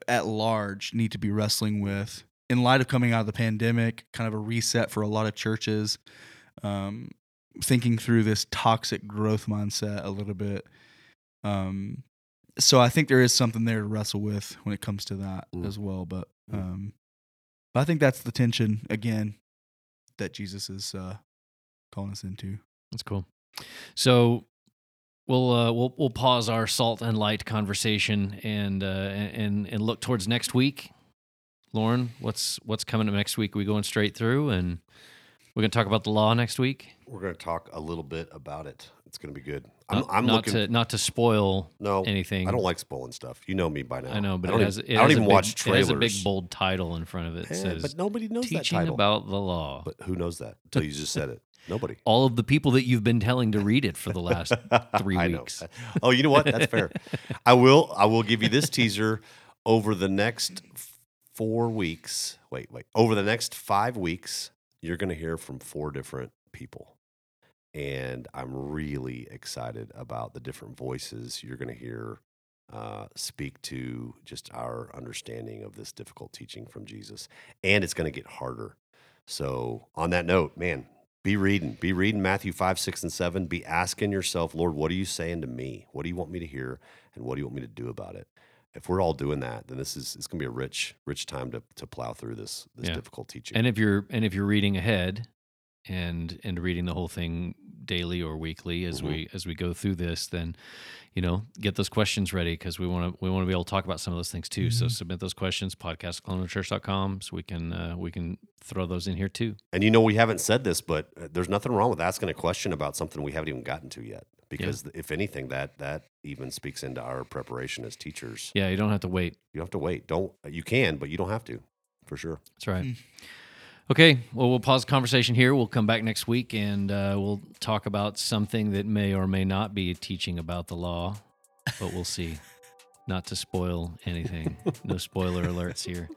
at large, need to be wrestling with in light of coming out of the pandemic, kind of a reset for a lot of churches. Um, thinking through this toxic growth mindset a little bit. Um, so I think there is something there to wrestle with when it comes to that Mm. as well. But Mm. um, but I think that's the tension again that Jesus is uh, calling us into. That's cool. So we'll uh, we'll we'll pause our salt and light conversation and uh, and and look towards next week. Lauren, what's what's coming up next week? Are we going straight through, and we're going to talk about the law next week. We're going to talk a little bit about it. It's going to be good. I'm, Not, I'm not looking. to not to spoil no, anything. I don't like spoiling stuff. You know me by now. I know, but I don't it has even, it I don't even big- watch It trailers. has a big bold title in front of it. It Eh, says but nobody knows that teaching title. about the law. but who knows that until you just said it? Nobody. All of the people that you've been telling to read it for the last three weeks. Oh, you know what? That's fair. I will. I will give you this teaser over the next four weeks. Wait, wait. Over the next five weeks, you're going to hear from four different people, and I'm really excited about the different voices you're going to hear uh, speak to just our understanding of this difficult teaching from Jesus, and it's going to get harder. So, on that note, man, be reading, be reading Matthew 5, 6, and 7. Be asking yourself, Lord, what are you saying to me? What do you want me to hear? And what do you want me to do about it? If we're all doing that, then this is it's gonna be a rich, rich time to to plow through this this Yeah. difficult teaching. And if you're and if you're reading ahead and and reading the whole thing daily or weekly as Mhm. we as we go through this, then you know get those questions ready because we want to we want to be able to talk about some of those things too. So Mhm. submit those questions podcast colonialchurch.com so we can uh, we can throw those in here too. And you know, we haven't said this, but uh, there's nothing wrong with asking a question about something we haven't even gotten to yet. Because if anything, that that even speaks into our preparation as teachers. Yeah, you don't have to wait. You don't have to wait. Don't you can, but you don't have to, for sure. That's right. Mm. Okay, well, we'll pause the conversation here. We'll come back next week and uh, we'll talk about something that may or may not be teaching about the law, but we'll see. not to spoil anything. No spoiler alerts here.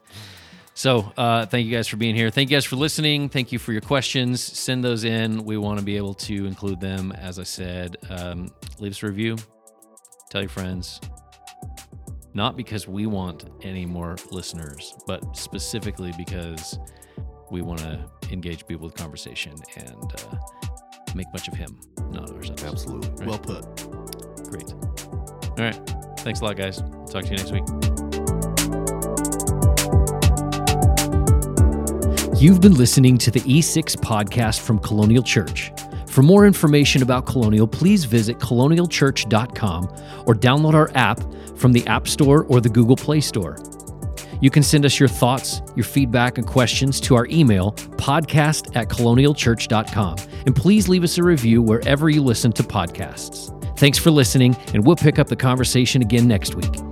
So, uh, thank you guys for being here. Thank you guys for listening. Thank you for your questions. Send those in. We want to be able to include them. As I said, um, leave us a review. Tell your friends. Not because we want any more listeners, but specifically because we want to engage people with conversation and uh, make much of him, not ourselves. Absolutely. Right. Well put. Great. All right. Thanks a lot, guys. Talk to you next week. You've been listening to the E6 podcast from Colonial Church. For more information about Colonial, please visit colonialchurch.com or download our app from the App Store or the Google Play Store. You can send us your thoughts, your feedback, and questions to our email, podcast at colonialchurch.com. And please leave us a review wherever you listen to podcasts. Thanks for listening, and we'll pick up the conversation again next week.